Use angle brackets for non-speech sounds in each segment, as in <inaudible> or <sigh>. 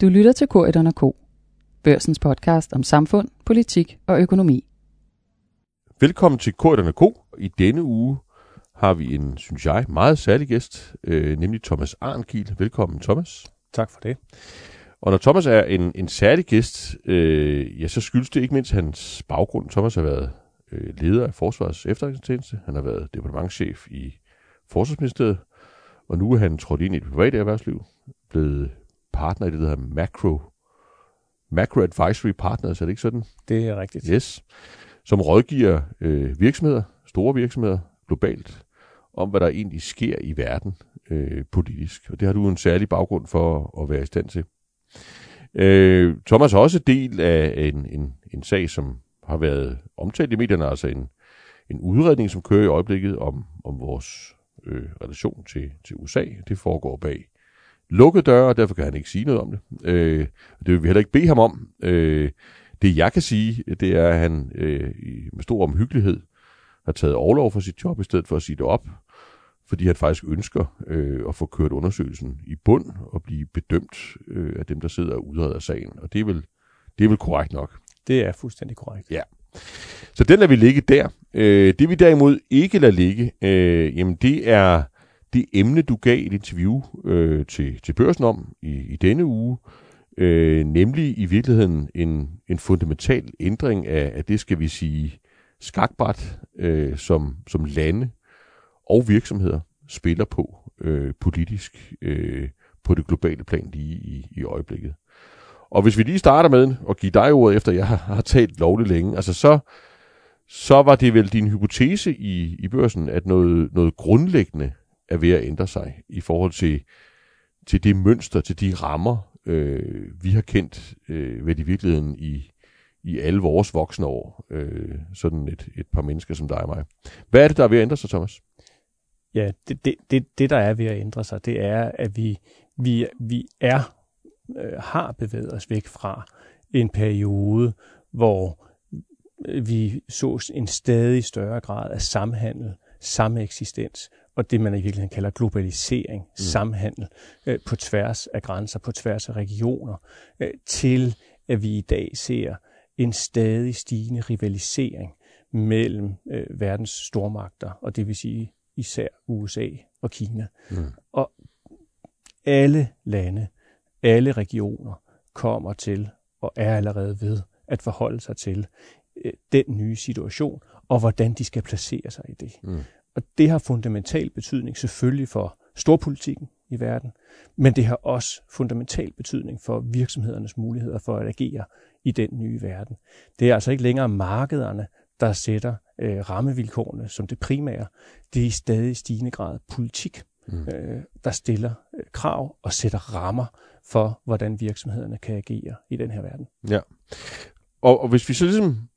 Du lytter til K1 K. Børsens podcast om samfund, politik og økonomi. Velkommen til K1 K. I denne uge har vi en, synes jeg, meget særlig gæst, øh, nemlig Thomas Arnkiel. Velkommen, Thomas. Tak for det. Og når Thomas er en, en særlig gæst, øh, ja, så skyldes det ikke mindst hans baggrund. Thomas har været øh, leder af Forsvarets efterretningstjeneste. Han har været departementchef i Forsvarsministeriet. Og nu er han trådt ind i det private erhvervsliv, blevet partner i det, der hedder Macro, Macro Advisory Partners, er det ikke sådan? Det er rigtigt. Yes. Som rådgiver øh, virksomheder, store virksomheder, globalt, om hvad der egentlig sker i verden øh, politisk. Og det har du en særlig baggrund for at være i stand til. Øh, Thomas er også del af en, en, en sag, som har været omtalt i medierne, altså en, en udredning, som kører i øjeblikket om, om vores øh, relation til, til USA. Det foregår bag lukkede døre, og derfor kan han ikke sige noget om det. Øh, det vil vi heller ikke bede ham om. Øh, det jeg kan sige, det er, at han øh, med stor omhyggelighed har taget overlov for sit job, i stedet for at sige det op, fordi han faktisk ønsker øh, at få kørt undersøgelsen i bund og blive bedømt øh, af dem, der sidder og udreder sagen. Og det er vel, det er vel korrekt nok. Det er fuldstændig korrekt. Ja. Så den lader vi ligge der. Øh, det vi derimod ikke lader ligge, øh, jamen det er det emne, du gav et interview øh, til, til børsen om i, i denne uge, øh, nemlig i virkeligheden en, en fundamental ændring af, af det, skal vi sige, skakbræt, øh, som, som lande og virksomheder spiller på øh, politisk øh, på det globale plan lige i, i øjeblikket. Og hvis vi lige starter med at give dig ordet, efter jeg har, har talt lovligt længe, altså så, så var det vel din hypotese i, i børsen, at noget, noget grundlæggende er ved at ændre sig i forhold til, til det mønster, til de rammer, øh, vi har kendt øh, ved i virkeligheden i, i alle vores voksne år. Øh, sådan et, et par mennesker som dig og mig. Hvad er det, der er ved at ændre sig, Thomas? Ja, det, det, det, det der er ved at ændre sig, det er, at vi, vi, vi er, øh, har bevæget os væk fra en periode, hvor øh, vi så en stadig større grad af samhandel, sameksistens, og det man i virkeligheden kalder globalisering, mm. samhandel øh, på tværs af grænser, på tværs af regioner, øh, til at vi i dag ser en stadig stigende rivalisering mellem øh, verdens stormagter, og det vil sige især USA og Kina. Mm. Og alle lande, alle regioner kommer til og er allerede ved at forholde sig til øh, den nye situation, og hvordan de skal placere sig i det. Mm. Og det har fundamental betydning selvfølgelig for storpolitikken i verden, men det har også fundamental betydning for virksomhedernes muligheder for at agere i den nye verden. Det er altså ikke længere markederne, der sætter øh, rammevilkårene som det primære. Det er i stadig stigende grad politik, mm. øh, der stiller øh, krav og sætter rammer for, hvordan virksomhederne kan agere i den her verden. Ja. Og, og hvis vi så ligesom,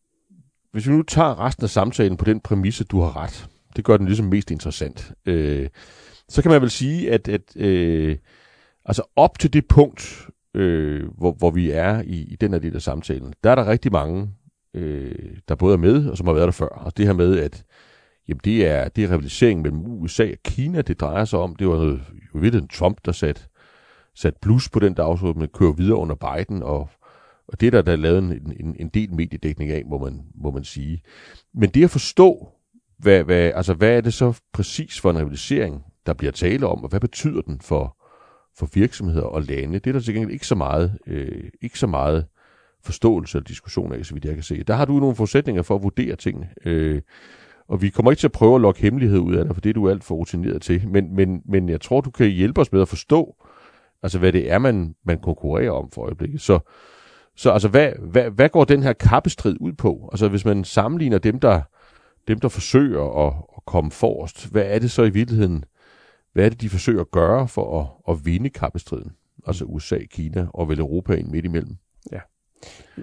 hvis vi nu tager resten af samtalen på den præmisse, du har ret, det gør den ligesom mest interessant. Øh, så kan man vel sige, at, at øh, altså op til det punkt, øh, hvor, hvor vi er i, i den her del af samtalen, der er der rigtig mange, øh, der både er med, og som har været der før. Og det her med, at jamen, det, er, det er rivalisering mellem USA og Kina, det drejer sig om. Det var noget, jo ved Trump, der satte sat blus på den dagsorden, men kører videre under Biden, og, og det er der, der er lavet en, en, en del mediedækning af, må man, må man sige. Men det at forstå, hvad, hvad, altså, hvad er det så præcis for en rivalisering, der bliver tale om, og hvad betyder den for, for virksomheder og lande? Det er der til gengæld ikke så meget, øh, ikke så meget forståelse og diskussion af, så vidt jeg kan se. Der har du nogle forudsætninger for at vurdere tingene. Øh, og vi kommer ikke til at prøve at lokke hemmelighed ud af dig, for det er du alt for rutineret til. Men, men, men jeg tror, du kan hjælpe os med at forstå, altså hvad det er, man, man konkurrerer om for øjeblikket. Så, så altså, hvad, hvad, hvad går den her kappestrid ud på? Altså hvis man sammenligner dem, der dem, der forsøger at, at komme forrest, hvad er det så i virkeligheden, hvad er det, de forsøger at gøre for at, at vinde kappestriden? Altså USA, Kina og vel Europa ind midt imellem. Ja.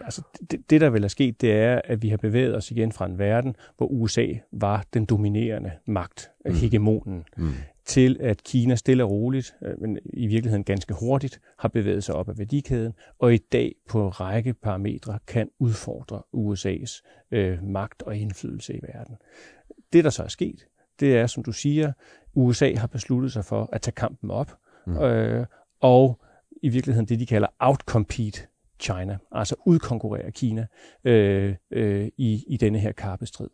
Altså, det, det, der vil have sket, det er, at vi har bevæget os igen fra en verden, hvor USA var den dominerende magt, mm. hegemonen, mm til at Kina stille og roligt, øh, men i virkeligheden ganske hurtigt, har bevæget sig op ad værdikæden, og i dag på en række parametre kan udfordre USA's øh, magt og indflydelse i verden. Det, der så er sket, det er, som du siger, USA har besluttet sig for at tage kampen op, mm. øh, og i virkeligheden det, de kalder outcompete China, altså udkonkurrere Kina øh, øh, i, i denne her kappestrid.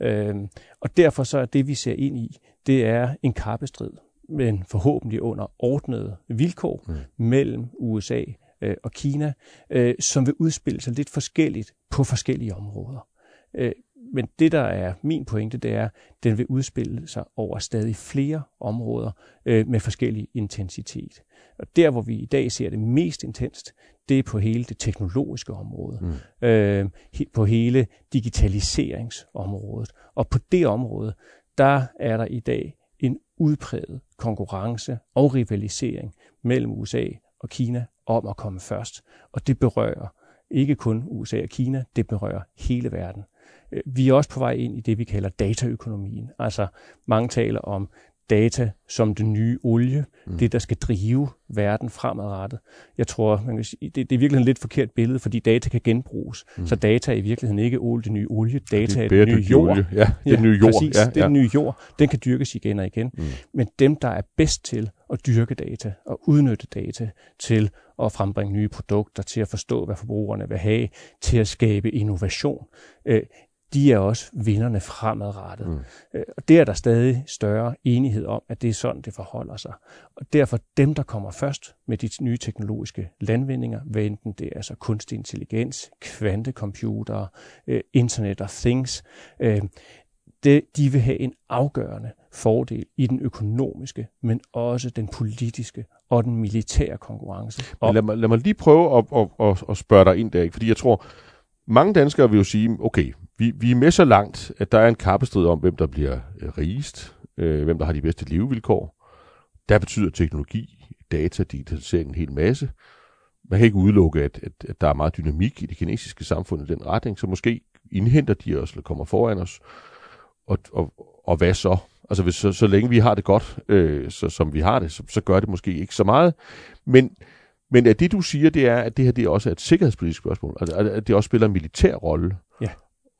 Mm. Øh, og derfor så er det, vi ser ind i, det er en kappestrid, men forhåbentlig under ordnede vilkår mm. mellem USA øh, og Kina, øh, som vil udspille sig lidt forskelligt på forskellige områder. Øh, men det, der er min pointe, det er, at den vil udspille sig over stadig flere områder øh, med forskellig intensitet. Og der, hvor vi i dag ser det mest intenst, det er på hele det teknologiske område, mm. øh, på hele digitaliseringsområdet. Og på det område, der er der i dag en udpræget konkurrence og rivalisering mellem USA og Kina om at komme først. Og det berører ikke kun USA og Kina, det berører hele verden. Øh, vi er også på vej ind i det, vi kalder dataøkonomien. Altså mange taler om data som den nye olie, mm. det der skal drive verden fremadrettet. Jeg tror, man kan sige, det, det er virkelig et lidt forkert billede, fordi data kan genbruges. Mm. Så data er i virkeligheden ikke olie, det nye olie, data er, den nye jord. Olie. Ja, det er ja, nye jord. Præcis, ja, ja. det er den nye jord. Den kan dyrkes igen og igen. Mm. Men dem, der er bedst til at dyrke data og udnytte data til at frembringe nye produkter, til at forstå, hvad forbrugerne vil have, til at skabe innovation, øh, de er også vinderne fremadrettet. Mm. Øh, og det er der stadig større enighed om, at det er sådan, det forholder sig. Og derfor dem, der kommer først med de nye teknologiske landvindinger, hvad enten det er så kunstig intelligens, kvantecomputere, øh, Internet of Things, øh, det, de vil have en afgørende fordel i den økonomiske, men også den politiske og den militære konkurrence. Men lad, mig, lad mig lige prøve at, at, at, at spørge dig ind der, fordi jeg tror, mange danskere vil jo sige, okay, vi, vi er med så langt, at der er en kappestrid om, hvem der bliver øh, rigest, øh, hvem der har de bedste levevilkår. Der betyder teknologi, data, digitalisering en hel masse. Man kan ikke udelukke, at, at, at der er meget dynamik i det kinesiske samfund i den retning, så måske indhenter de os, eller kommer foran os. Og, og, og hvad så? Altså hvis, så, så længe vi har det godt, øh, så, som vi har det, så, så gør det måske ikke så meget. Men, men at det du siger, det er, at det her det er også et sikkerhedspolitisk spørgsmål, altså, at det også spiller en militær rolle. Ja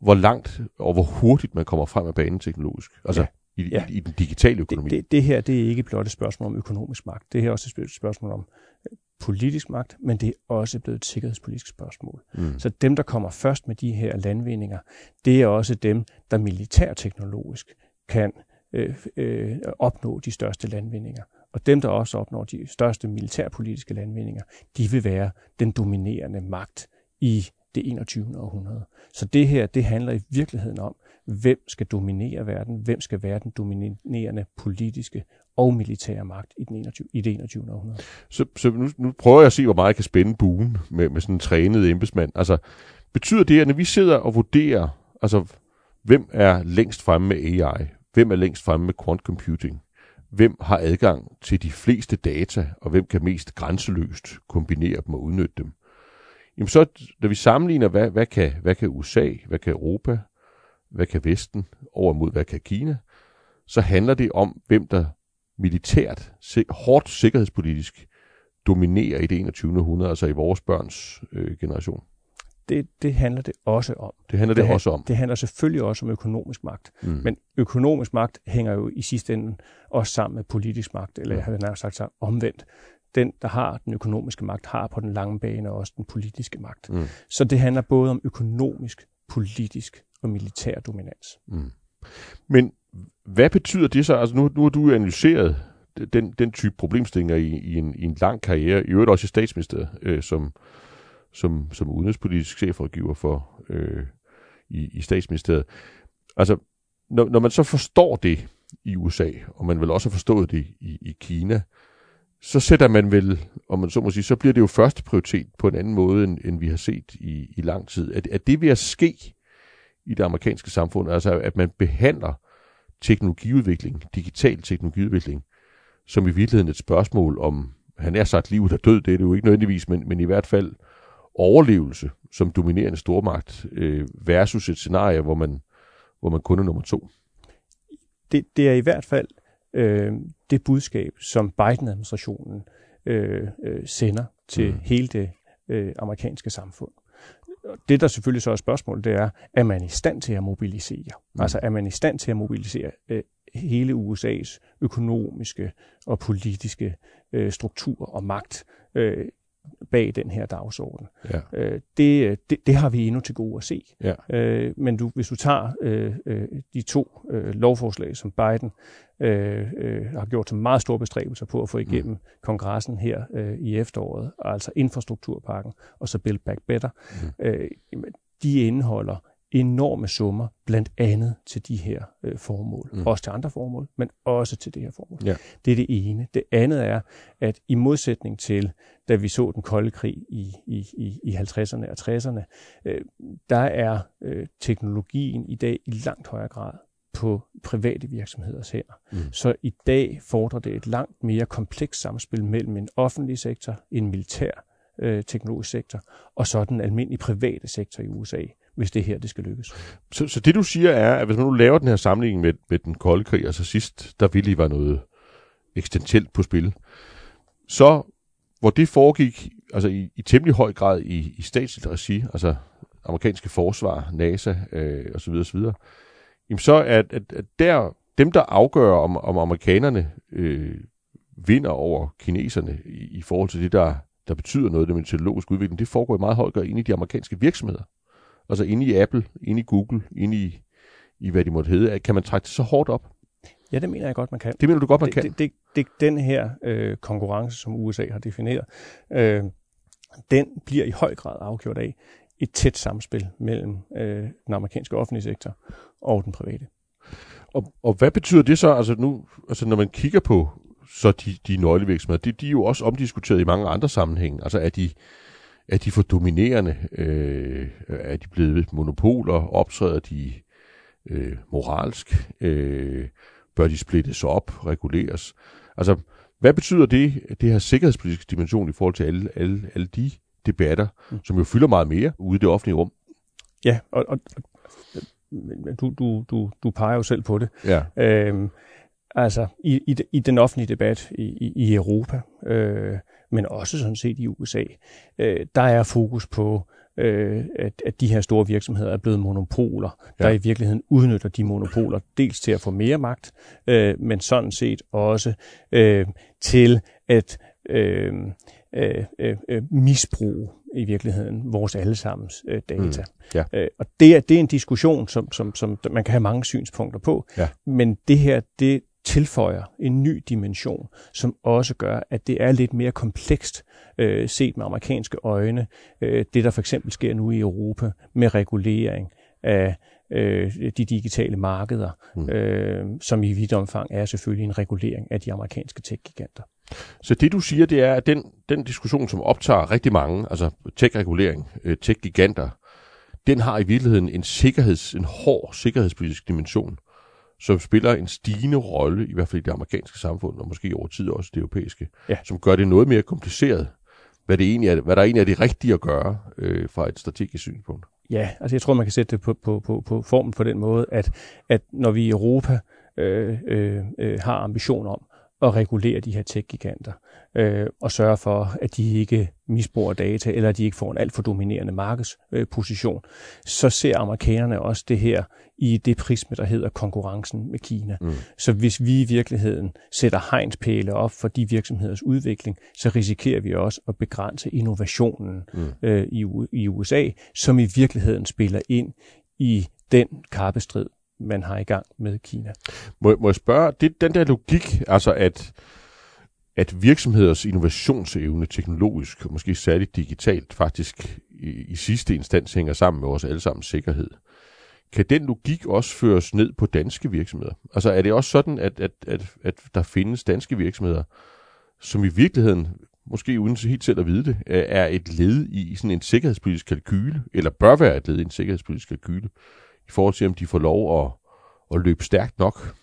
hvor langt og hvor hurtigt man kommer frem af banen teknologisk. Altså ja. I, ja. i, i den digitale økonomi. Det, det, det her det er ikke blot et spørgsmål om økonomisk magt. Det her er også et spørgsmål om øh, politisk magt, men det er også blevet et sikkerhedspolitisk spørgsmål. Mm. Så dem, der kommer først med de her landvindinger, det er også dem, der militærteknologisk kan øh, øh, opnå de største landvindinger. Og dem, der også opnår de største militærpolitiske landvindinger, de vil være den dominerende magt i det 21. århundrede. Så det her, det handler i virkeligheden om, hvem skal dominere verden, hvem skal være den dominerende politiske og militære magt i, den 21, i det 21. århundrede. Så, så nu, nu prøver jeg at se, hvor meget jeg kan spænde buen med, med sådan en trænet embedsmand. Altså, betyder det, at når vi sidder og vurderer, altså, hvem er længst fremme med AI, hvem er længst fremme med quantum computing, hvem har adgang til de fleste data, og hvem kan mest grænseløst kombinere dem og udnytte dem, Jamen så, når vi sammenligner, hvad, hvad, kan, hvad kan USA, hvad kan Europa, hvad kan Vesten, over mod hvad kan Kina, så handler det om, hvem der militært, hårdt sikkerhedspolitisk, dominerer i det 21. århundrede, altså i vores børns øh, generation. Det, det handler det også om. Det handler det, det også om. Det handler selvfølgelig også om økonomisk magt. Mm. Men økonomisk magt hænger jo i sidste ende også sammen med politisk magt, eller jeg havde nærmest sagt så omvendt den, der har den økonomiske magt, har på den lange bane også den politiske magt. Mm. Så det handler både om økonomisk, politisk og militær dominans. Mm. Men hvad betyder det så? Altså nu, nu har du analyseret den, den type problemstillinger i, i, en, i en lang karriere, i øvrigt også i statsministeriet, øh, som, som, som udenrigspolitisk chefrådgiver for øh, i, i statsministeriet. Altså, når, når man så forstår det i USA, og man vil også have forstået det i, i Kina, så sætter man vel, om man så må sige, så bliver det jo første prioritet på en anden måde, end, end vi har set i, i lang tid. At, at det vil at ske i det amerikanske samfund, altså at man behandler teknologiudvikling, digital teknologiudvikling, som i virkeligheden et spørgsmål om, han er sagt livet er død, det er det jo ikke nødvendigvis, men, men i hvert fald overlevelse som dominerende stormagt øh, versus et scenarie, hvor man, hvor man kun er nummer to. Det, det er i hvert fald øh, det budskab, som Biden-administrationen øh, øh, sender til mm. hele det øh, amerikanske samfund. Det, der selvfølgelig så er spørgsmålet, det er, er man i stand til at mobilisere? Mm. Altså, er man i stand til at mobilisere øh, hele USA's økonomiske og politiske øh, struktur og magt øh, bag den her dagsorden. Ja. Øh, det, det, det har vi endnu til gode at se. Ja. Øh, men du, hvis du tager øh, øh, de to øh, lovforslag, som Biden øh, øh, har gjort til meget store bestræbelser på at få igennem mm. kongressen her øh, i efteråret, altså infrastrukturpakken og så Build Back Better, mm. øh, de indeholder enorme summer, blandt andet til de her øh, formål. Mm. Også til andre formål, men også til det her formål. Ja. Det er det ene. Det andet er, at i modsætning til, da vi så den kolde krig i, i, i, i 50'erne og 60'erne, øh, der er øh, teknologien i dag i langt højere grad på private virksomheders hænder. Mm. Så i dag fordrer det et langt mere komplekst samspil mellem en offentlig sektor, en militær øh, teknologisk sektor, og så den almindelige private sektor i USA hvis det her det skal lykkes. Så, så det du siger er, at hvis man nu laver den her sammenligning med, med den kolde krig, og så sidst, der ville var noget eksistentielt på spil, så hvor det foregik altså i, i temmelig høj grad i, i statsligt regi, altså amerikanske forsvar, NASA øh, osv., osv., jamen så er at, at der, dem, der afgør, om, om amerikanerne øh, vinder over kineserne i, i forhold til det, der, der betyder noget, det med teknologisk udvikling, det foregår i meget høj grad inde i de amerikanske virksomheder. Altså inde i Apple, inde i Google, inde i, i hvad de måtte hedde. Kan man trække det så hårdt op? Ja, det mener jeg godt, man kan. Det mener du godt, man det, kan? Det, det, det, den her øh, konkurrence, som USA har defineret, øh, den bliver i høj grad afgjort af et tæt samspil mellem øh, den amerikanske offentlige sektor og den private. Og, og hvad betyder det så, altså nu, altså når man kigger på så de, de nøglevirksomheder, de, de er jo også omdiskuteret i mange andre sammenhænge. Altså er de, er de for dominerende? Øh, er de blevet monopoler? Optræder de øh, moralsk? Øh, bør de splittes op, reguleres? Altså, hvad betyder det, det her sikkerhedspolitiske dimension i forhold til alle, alle, alle de debatter, mm. som jo fylder meget mere ude i det offentlige rum? Ja, og, og, og du, du, du, du peger jo selv på det. Ja. Øhm, altså, i, i, i den offentlige debat i, i, i Europa, øh, men også sådan set i USA, øh, der er fokus på, øh, at, at de her store virksomheder er blevet monopoler, ja. der i virkeligheden udnytter de monopoler dels til at få mere magt, øh, men sådan set også øh, til at øh, øh, øh, misbruge i virkeligheden vores allesammens øh, data. Mm, ja. øh, og det er, det er en diskussion, som, som, som man kan have mange synspunkter på, ja. men det her, det tilføjer en ny dimension, som også gør, at det er lidt mere komplekst øh, set med amerikanske øjne, øh, det der for eksempel sker nu i Europa med regulering af øh, de digitale markeder, mm. øh, som i vidt omfang er selvfølgelig en regulering af de amerikanske tech-giganter. Så det du siger, det er, at den, den diskussion, som optager rigtig mange, altså tech-regulering, øh, tech-giganter, den har i virkeligheden en sikkerheds, en hård sikkerhedspolitisk dimension som spiller en stigende rolle, i hvert fald i det amerikanske samfund, og måske over tid også det europæiske, ja. som gør det noget mere kompliceret, hvad, det egentlig er, hvad der egentlig er det rigtige at gøre øh, fra et strategisk synspunkt. Ja, altså jeg tror, man kan sætte det på, på, på, på formen på den måde, at, at når vi i Europa øh, øh, øh har ambitioner om at regulere de her tech-giganter, øh, og sørge for, at de ikke misbruger data, eller at de ikke får en alt for dominerende markedsposition, øh, så ser amerikanerne også det her i det prisme, der hedder konkurrencen med Kina. Mm. Så hvis vi i virkeligheden sætter hegnspæle op for de virksomheders udvikling, så risikerer vi også at begrænse innovationen mm. øh, i, i USA, som i virkeligheden spiller ind i den kappestrid, man har i gang med Kina. Må, må jeg spørge, det, den der logik, altså at, at virksomheders innovationsevne teknologisk, og måske særligt digitalt, faktisk i, i sidste instans hænger sammen med vores allesammens sikkerhed. Kan den logik også føres ned på danske virksomheder? Altså er det også sådan, at, at, at, at der findes danske virksomheder, som i virkeligheden, måske uden helt selv at vide det, er et led i sådan en sikkerhedspolitisk kalkyle, eller bør være et led i en sikkerhedspolitisk kalkyle, i forhold til, om de får lov at, at løbe stærkt nok?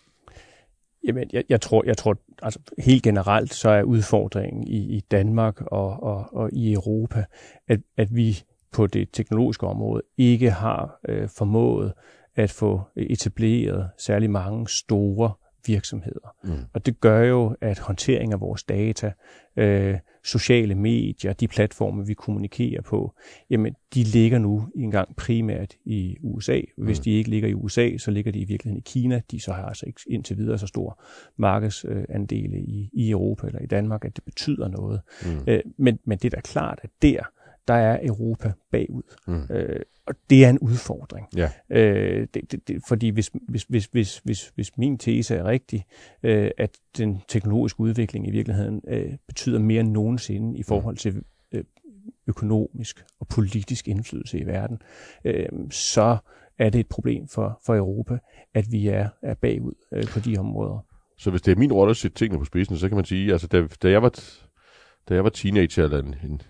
Jamen, jeg, jeg tror, jeg tror altså, helt generelt, så er udfordringen i, i Danmark og, og, og i Europa, at, at vi på det teknologiske område ikke har øh, formået at få etableret særlig mange store virksomheder. Mm. Og det gør jo, at håndtering af vores data, øh, sociale medier, de platforme, vi kommunikerer på, jamen, de ligger nu engang primært i USA. Hvis Mm. de ikke ligger i USA, så ligger de i virkeligheden i Kina. De så har altså ikke indtil videre så stor markedsandele i, i Europa eller i Danmark, at det betyder noget. Mm. Øh, men, men det er da klart, at der, der er Europa bagud. Mm. Øh, og det er en udfordring. Ja. Øh, det, det, det, fordi hvis, hvis, hvis, hvis, hvis, hvis min tese er rigtig, øh, at den teknologiske udvikling i virkeligheden øh, betyder mere end nogensinde i forhold til øh, økonomisk og politisk indflydelse i verden, øh, så er det et problem for, for Europa, at vi er, er bagud øh, på de områder. Så hvis det er min rolle at sætte tingene på spidsen, så kan man sige, altså da, da jeg var, da jeg var teenager eller en, en,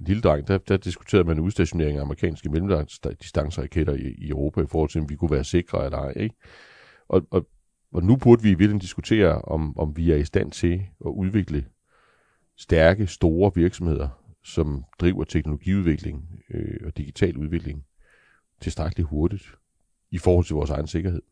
en lille dreng, der, der diskuterede man udstationering af amerikanske mellemdistanceraketter i, i Europa i forhold til, om vi kunne være sikre eller ej. Ikke? Og, og, og nu burde vi i virkeligheden diskutere, om, om vi er i stand til at udvikle stærke, store virksomheder, som driver teknologiudvikling øh, og digital udvikling tilstrækkeligt hurtigt i forhold til vores egen sikkerhed.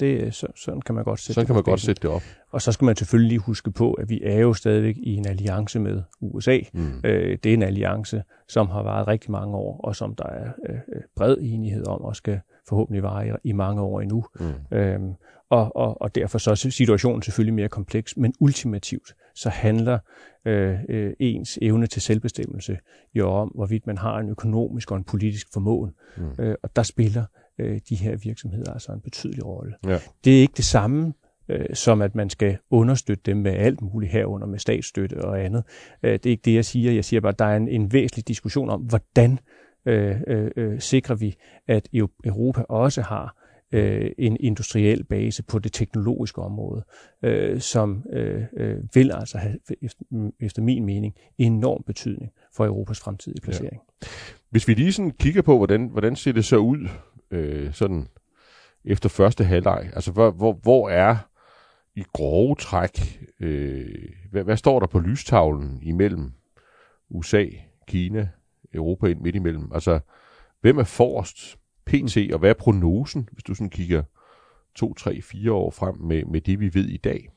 Det, så, sådan kan man godt sætte Så det kan man godt sætte det op. Og så skal man selvfølgelig lige huske på, at vi er jo stadigvæk i en alliance med USA. Mm. Øh, det er en alliance, som har varet rigtig mange år, og som der er øh, øh, bred enighed om, og skal forhåbentlig vare i, i mange år endnu. Mm. Øhm, og, og, og derfor så er situationen selvfølgelig mere kompleks, men ultimativt så handler øh, øh, ens evne til selvbestemmelse jo om, hvorvidt man har en økonomisk og en politisk formåen. Mm. Øh, og der spiller øh, de her virksomheder altså en betydelig rolle. Ja. Det er ikke det samme øh, som at man skal understøtte dem med alt muligt herunder med statsstøtte og andet. Øh, det er ikke det, jeg siger. Jeg siger bare, at der er en, en væsentlig diskussion om, hvordan øh, øh, øh, sikrer vi, at Europa også har øh, en industriel base på det teknologiske område, øh, som øh, øh, vil altså have, efter, efter min mening, enorm betydning for Europas fremtidige placering. Ja. Hvis vi lige sådan kigger på, hvordan, hvordan ser det så ud øh, sådan efter første halvleg, altså hvor, hvor, hvor er i grove træk, øh, hvad, hvad står der på lystavlen imellem USA, Kina, Europa ind midt imellem? Altså, hvem er forrest pt, og hvad er prognosen, hvis du sådan kigger to, tre, fire år frem med, med det, vi ved i dag?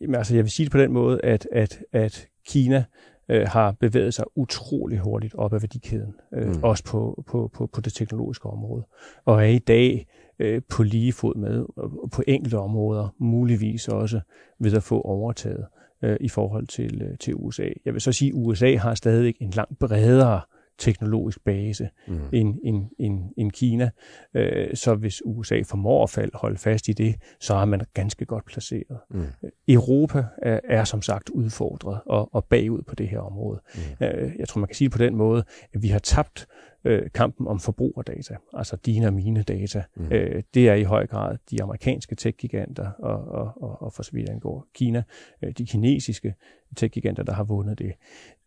Jamen, altså, jeg vil sige det på den måde, at, at, at Kina øh, har bevæget sig utrolig hurtigt op ad værdikæden, øh, Mm. også på, på, på, på det teknologiske område, og er i dag øh, på lige fod med, og på enkelte områder, muligvis også ved at få overtaget øh, i forhold til, øh, til USA. Jeg vil så sige, at USA har stadig en langt bredere teknologisk base Mm. end, end, end, end Kina. Øh, så hvis USA formår at fald, holde fast i det, så er man ganske godt placeret. Mm. Europa er, er som sagt udfordret og, og bagud på det her område. Mm. Øh, jeg tror, man kan sige det på den måde, at vi har tabt øh, kampen om forbrugerdata, altså dine og mine data. Mm. Mm. Øh, det er i høj grad de amerikanske tech-giganter, og, og, og, og for så vidt angår Kina, øh, de kinesiske tech-giganter, der har vundet det.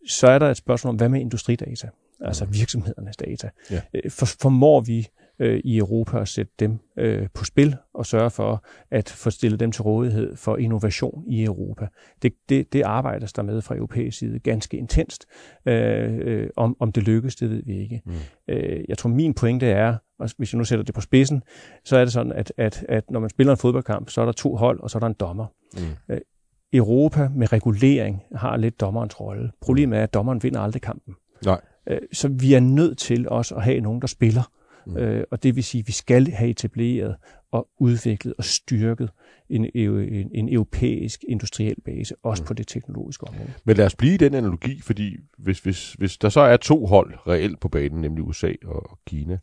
Så er der et spørgsmål om, hvad med industridata? Altså virksomhedernes data. Ja. Øh, For, formår vi øh, i Europa at sætte dem øh, på spil og sørge for at få stillet dem til rådighed for innovation i Europa. Det, det, det arbejdes der med fra europæisk side ganske intenst. Øh, øh, om, om det lykkes, det ved vi ikke. Mm. Øh, jeg tror, min pointe er, og hvis jeg nu sætter det på spidsen, så er det sådan, at, at, at når man spiller en fodboldkamp, så er der to hold, og så er der en dommer. Mm. Europa med regulering har lidt dommerens rolle. Problemet er, at dommeren vinder aldrig kampen. Nej. Øh, Så vi er nødt til også at have nogen, der spiller. Mm. Øh, og det vil sige, at vi skal have etableret og udviklet og styrket en, en, en europæisk industriel base, også Mm. på det teknologiske område. Men lad os blive i den analogi, fordi hvis, hvis, hvis der så er to hold reelt på banen, nemlig USA og, og Kina,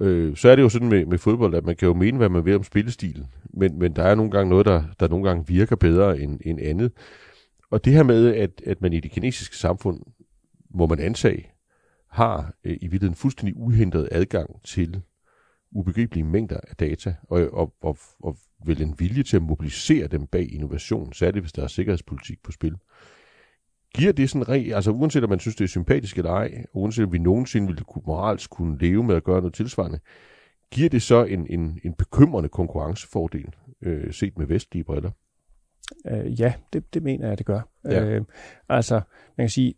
øh, så er det jo sådan med, med fodbold, at man kan jo mene, hvad man vil om spillestilen, men, men der er nogle gange noget, der, der nogle gange virker bedre end, end andet. Og det her med, at, at man i det kinesiske samfund, må man antage, har øh, i virkeligheden fuldstændig uhindret adgang til ubegribelige mængder af data, og, og, og, og vel en vilje til at mobilisere dem bag innovation, særligt hvis der er sikkerhedspolitik på spil. Giver det sådan re, altså uanset om man synes, det er sympatisk eller ej, og uanset om vi nogensinde ville kunne, moralsk kunne leve med at gøre noget tilsvarende, giver det så en, en, en bekymrende konkurrencefordel, øh, set med vestlige briller? Øh, ja, det, det mener jeg, det gør. Ja. Øh, altså, man kan sige,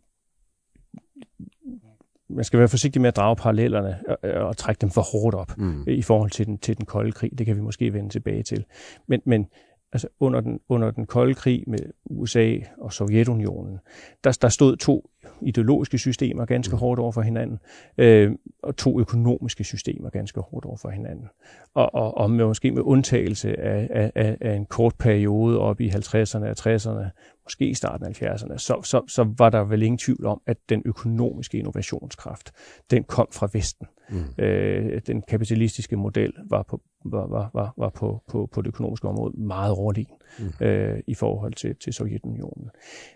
man skal være forsigtig med at drage parallellerne og, og trække dem for hårdt op mm. i forhold til den, til den kolde krig. Det kan vi måske vende tilbage til. Men, men altså under den, under den kolde krig med USA og Sovjetunionen, der, der stod to ideologiske systemer ganske mm. hårdt over for hinanden, øh, og to økonomiske systemer ganske hårdt over for hinanden. Og, og, og med, måske med undtagelse af, af, af en kort periode op i 50'erne og 60'erne, måske i starten af 70'erne, så, så, så var der vel ingen tvivl om, at den økonomiske innovationskraft, den kom fra Vesten. Mm. Øh, den kapitalistiske model var på, var, var, var, var på, på, på det økonomiske område meget overlegen mm. øh, i forhold til, til Sovjetunionen.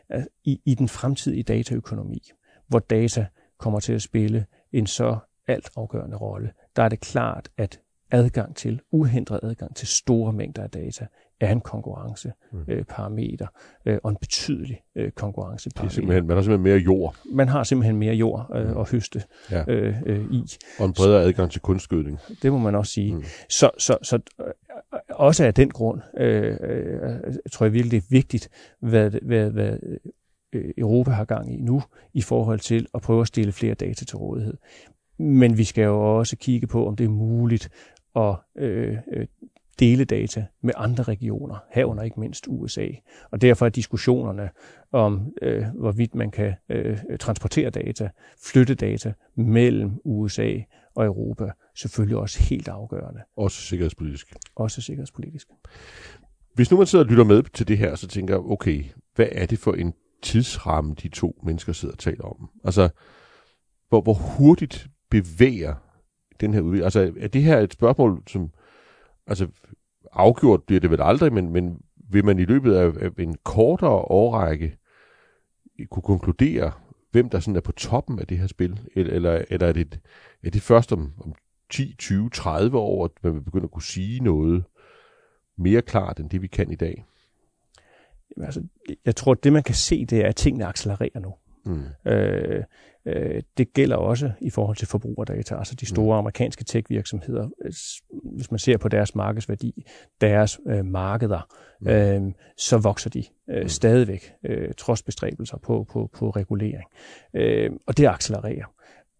Altså, i, I den fremtidige dataøkonomi, hvor data kommer til at spille en så altafgørende rolle, der er det klart, at adgang til, uhindret adgang til store mængder af data, er en konkurrenceparameter mm. øh, og en betydelig øh, konkurrenceparameter. man har simpelthen mere jord. Man har simpelthen mere jord øh, mm. at høste ja. øh, øh, i. Og en bredere adgang til kunstgødning. Det må man også sige. Mm. Så, så, så øh, også af den grund øh, øh, tror jeg virkelig, det er vigtigt, hvad, hvad, hvad øh, Europa har gang i nu, i forhold til at prøve at stille flere data til rådighed. Men vi skal jo også kigge på, om det er muligt at øh, øh dele data med andre regioner, herunder ikke mindst USA. Og derfor er diskussionerne om, øh, hvorvidt man kan øh, transportere data, flytte data mellem USA og Europa, selvfølgelig også helt afgørende. Også sikkerhedspolitisk. Også sikkerhedspolitisk. Hvis nu man sidder og lytter med til det her, så tænker jeg, okay, hvad er det for en tidsramme, de to mennesker sidder og taler om? Altså, hvor, hvor hurtigt bevæger den her udvikling? Altså, er det her et spørgsmål, som altså afgjort bliver det vel aldrig, men, men vil man i løbet af, af en kortere årrække kunne konkludere, hvem der sådan er på toppen af det her spil? Eller, eller, eller er, det, er det først om, om 10, 20, 30 år, at man vil begynde at kunne sige noget mere klart, end det vi kan i dag? Jamen, altså, jeg tror, at det man kan se, det er, at tingene accelererer nu. Mm. Øh, øh, det gælder også i forhold til forbrugerdata, altså de store mm. amerikanske tech-virksomheder. Hvis man ser på deres markedsværdi, deres øh, markeder, mm. øh, så vokser de øh, mm. stadigvæk, øh, trods bestræbelser på, på, på regulering. Øh, og det accelererer.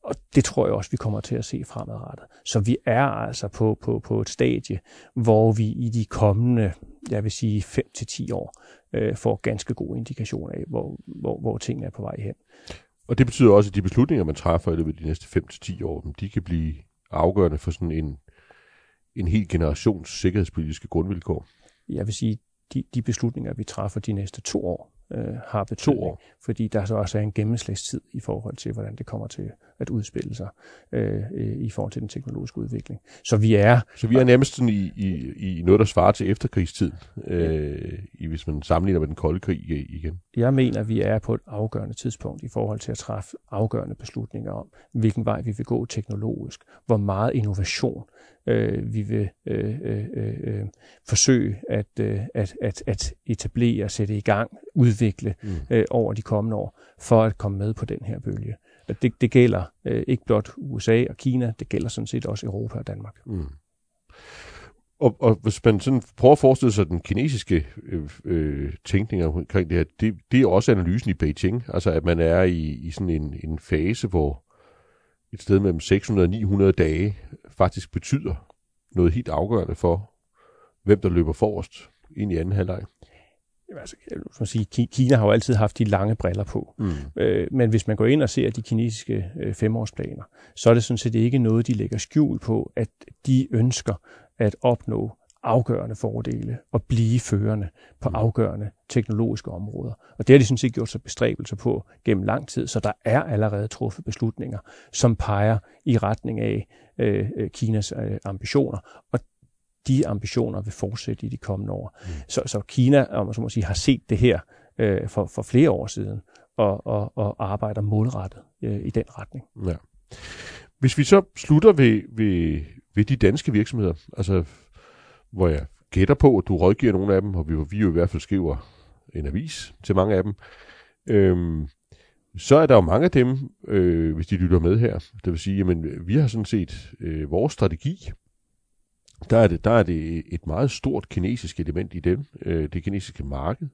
Og det tror jeg også, vi kommer til at se fremadrettet. Så vi er altså på, på, på et stadie, hvor vi i de kommende, jeg vil sige 5-10 år, øh, får ganske gode indikationer af, hvor, hvor, hvor tingene er på vej hen. Og det betyder også, at de beslutninger, man træffer i løbet af de næste 5-10 år, de kan blive afgørende for sådan en, en hel generations sikkerhedspolitiske grundvilkår. Jeg vil sige, de, de beslutninger, vi træffer de næste to år, øh, har betydning. To år. Fordi der så også er en gennemslagstid i forhold til, hvordan det kommer til at udspille sig øh, i forhold til den teknologiske udvikling. Så vi er... Så vi er nærmest sådan i, i, i noget, der svarer til efterkrigstid, øh, i, hvis man sammenligner med den kolde krig igen. Jeg mener, vi er på et afgørende tidspunkt i forhold til at træffe afgørende beslutninger om, hvilken vej vi vil gå teknologisk, hvor meget innovation øh, vi vil øh, øh, øh, forsøge at, øh, at, at, at etablere, sætte i gang, udvikle mm. øh, over de kommende år, for at komme med på den her bølge. Det, det gælder øh, ikke blot USA og Kina, det gælder sådan set også Europa og Danmark. Mm. Og, og hvis man sådan prøver at forestille sig den kinesiske øh, øh, tænkning omkring det her, det, det er også analysen i Beijing, altså at man er i, i sådan en, en fase, hvor et sted mellem 600 og 900 dage faktisk betyder noget helt afgørende for, hvem der løber forrest ind i anden halvleg. Jamen, altså, jeg sige, Kina har jo altid haft de lange briller på. Mm. Øh, men hvis man går ind og ser de kinesiske øh, femårsplaner, så er det sådan set ikke noget, de lægger skjul på, at de ønsker at opnå afgørende fordele og blive førende på mm. afgørende teknologiske områder. Og det har de sådan set gjort sig bestræbelser på gennem lang tid, så der er allerede truffet beslutninger, som peger i retning af øh, øh Kinas øh, ambitioner. Og de ambitioner vil fortsætte i de kommende år. Mm. Så, så Kina om man så må sige, har set det her øh, for, for flere år siden og, og, og arbejder målrettet øh, i den retning. Ja. Hvis vi så slutter ved, ved, ved de danske virksomheder, altså hvor jeg gætter på, at du rådgiver nogle af dem, og vi, vi jo i hvert fald skriver en avis til mange af dem, øhm, så er der jo mange af dem, øh, hvis de lytter med her, det vil sige, jamen, vi har sådan set øh, vores strategi, der er, det, der er det et meget stort kinesisk element i dem. Øh, det kinesiske marked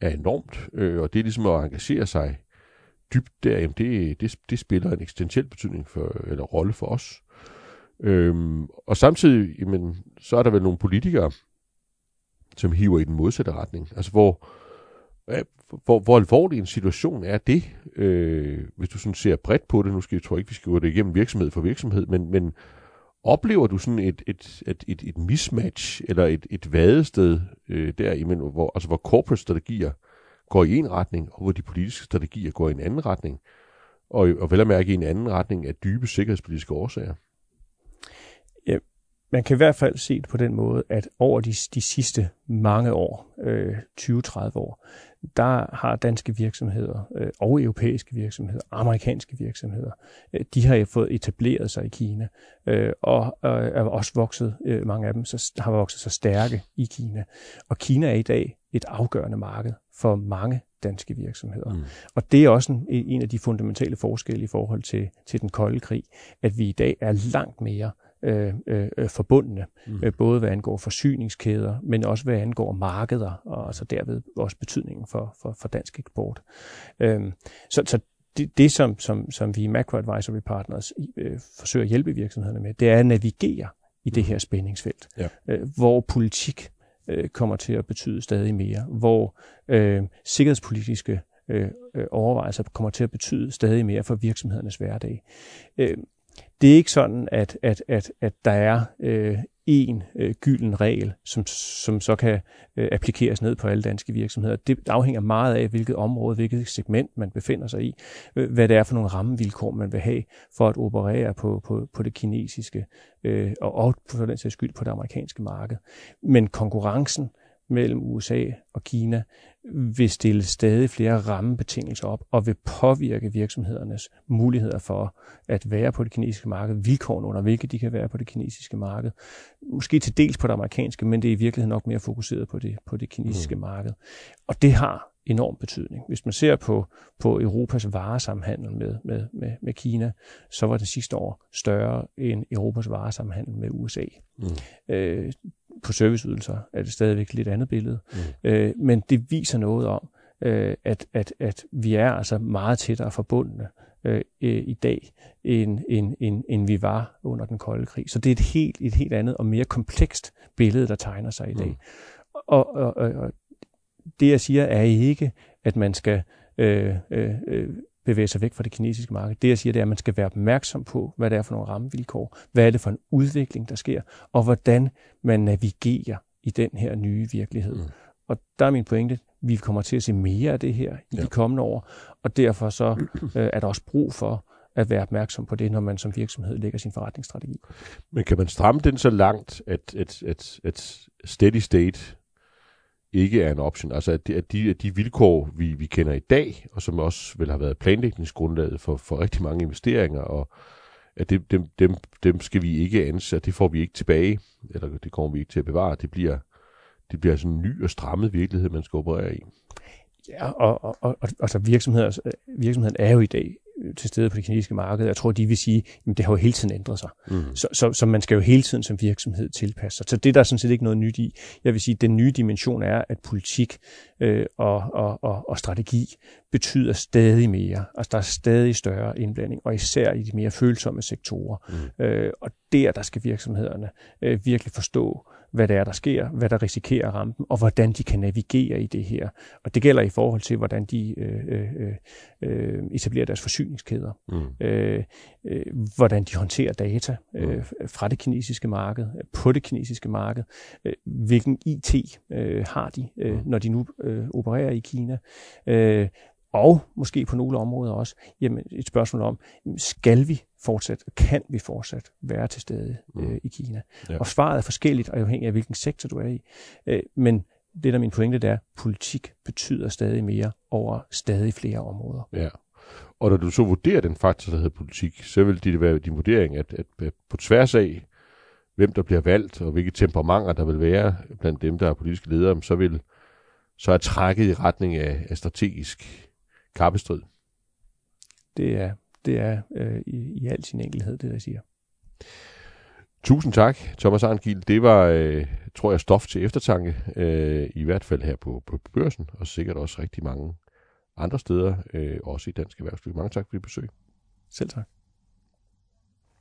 er enormt, øh, og det er ligesom at engagere sig dybt der, jamen det, det, det spiller en eksistentiel betydning for, eller rolle for os. Øhm, og samtidig, jamen, så er der vel nogle politikere, som hiver i den modsatte retning. Altså hvor, hvor, hvor alvorlig en situation er det, øh, hvis du sådan ser bredt på det, nu skal jeg tror ikke, vi skal gå det igennem virksomhed for virksomhed, men, men oplever du sådan et, et, et, et, et mismatch, eller et, et vadested øh, der, hvor, altså hvor corporate strategier går i en retning, og hvor de politiske strategier går i en anden retning, og, og vel at mærke i en anden retning af dybe sikkerhedspolitiske årsager? Ja, man kan i hvert fald se det på den måde, at over de, de sidste mange år, øh, 20-30 år, der har danske virksomheder øh, og europæiske virksomheder, amerikanske virksomheder, øh, de har fået etableret sig i Kina, øh, og øh, er også vokset, øh, mange af dem så, har vokset sig stærke i Kina. Og Kina er i dag et afgørende marked for mange danske virksomheder. Mm. Og det er også en, en af de fundamentale forskelle i forhold til, til den kolde krig, at vi i dag er langt mere øh, øh, forbundne, mm. øh, både hvad angår forsyningskæder, men også hvad angår markeder, og altså derved også betydningen for, for, for dansk eksport. Øh, så, så det, det som, som, som vi i Macro Advisory Partners øh, forsøger at hjælpe virksomhederne med, det er at navigere i det mm. her spændingsfelt, ja. øh, hvor politik øh, kommer til at betyde stadig mere, hvor øh, sikkerhedspolitiske øh, øh overvejelser kommer til at betyde stadig mere for virksomhedernes hverdag. Øh, det er ikke sådan, at, at, at, at der er øh, en øh, gylden regel, som, som så kan øh, applikeres ned på alle danske virksomheder. Det afhænger meget af, hvilket område, hvilket segment man befinder sig i, øh, hvad det er for nogle rammevilkår, man vil have for at operere på, på, på det kinesiske øh, og, og for den sags skyld på det amerikanske marked. Men konkurrencen mellem USA og Kina vil stille stadig flere rammebetingelser op og vil påvirke virksomhedernes muligheder for at være på det kinesiske marked, vilkårene under hvilke de kan være på det kinesiske marked. Måske til dels på det amerikanske, men det er i virkeligheden nok mere fokuseret på det, på det kinesiske mm. marked. Og det har enorm betydning. Hvis man ser på, på Europas varesamhandel med, med, med, med Kina, så var det sidste år større end Europas varesamhandel med USA. Mm. Øh, på serviceydelser er det stadigvæk et lidt andet billede. Mm. Øh, men det viser noget om, øh, at, at, at vi er altså meget tættere forbundne øh, i dag, end, end, end, end vi var under den kolde krig. Så det er et helt, et helt andet og mere komplekst billede, der tegner sig i dag. Mm. Og, og, og det jeg siger er ikke, at man skal øh, øh, øh bevæge sig væk fra det kinesiske marked. Det jeg siger, det er, at man skal være opmærksom på, hvad det er for nogle rammevilkår, hvad er det for en udvikling, der sker, og hvordan man navigerer i den her nye virkelighed. Mm. Og der er min pointe, vi kommer til at se mere af det her i ja. de kommende år, og derfor så øh, er der også brug for at være opmærksom på det, når man som virksomhed lægger sin forretningsstrategi. Men kan man stramme den så langt, at, at, at, at steady state ikke er en option. Altså at de, at de, at de vilkår, vi, vi kender i dag, og som også vil have været planlægningsgrundlaget for, for rigtig mange investeringer, og at det, dem, dem, dem skal vi ikke ansætte, det får vi ikke tilbage, eller det kommer vi ikke til at bevare. Det bliver, det bliver sådan en ny og strammet virkelighed, man skal operere i. Ja, og, og, og altså virksomheder, virksomheden er jo i dag til stede på det kinesiske marked. Jeg tror, de vil sige, at det har jo hele tiden ændret sig. Mm. Så, så, så man skal jo hele tiden som virksomhed tilpasse sig. Så det der er sådan set ikke noget nyt i. Jeg vil sige, at den nye dimension er, at politik øh, og, og, og, og strategi betyder stadig mere. Altså der er stadig større indblanding, og især i de mere følsomme sektorer. Mm. Øh, og der, der skal virksomhederne øh, virkelig forstå, hvad det er, der sker, hvad der risikerer at ramme dem, og hvordan de kan navigere i det her. Og det gælder i forhold til, hvordan de øh, øh, øh, etablerer deres forsyningskæder, mm. øh, øh, hvordan de håndterer data øh, mm. fra det kinesiske marked, på det kinesiske marked, øh, hvilken IT øh, har de, øh, mm. når de nu øh, opererer i Kina, øh, og måske på nogle områder også, jamen et spørgsmål om, skal vi fortsat, kan vi fortsat være til stede mm. øh, i Kina? Ja. Og svaret er forskelligt, og afhængig af hvilken sektor du er i. Øh, men det der er min pointe, det er, politik betyder stadig mere over stadig flere områder. Ja. Og når du så vurderer den faktor, der hedder politik, så vil det være din vurdering, at, at, at på tværs af, hvem der bliver valgt, og hvilke temperamenter der vil være blandt dem, der er politiske ledere, så vil så er trækket i retning af, af strategisk kappestrid. Det er, det er øh, i, i al sin enkelhed, det jeg siger. Tusind tak, Thomas Arngild. Det var, øh, tror jeg, stof til eftertanke, øh, i hvert fald her på, på børsen, og sikkert også rigtig mange andre steder, øh, også i dansk erhvervsliv. Mange tak for dit besøg. Selv tak.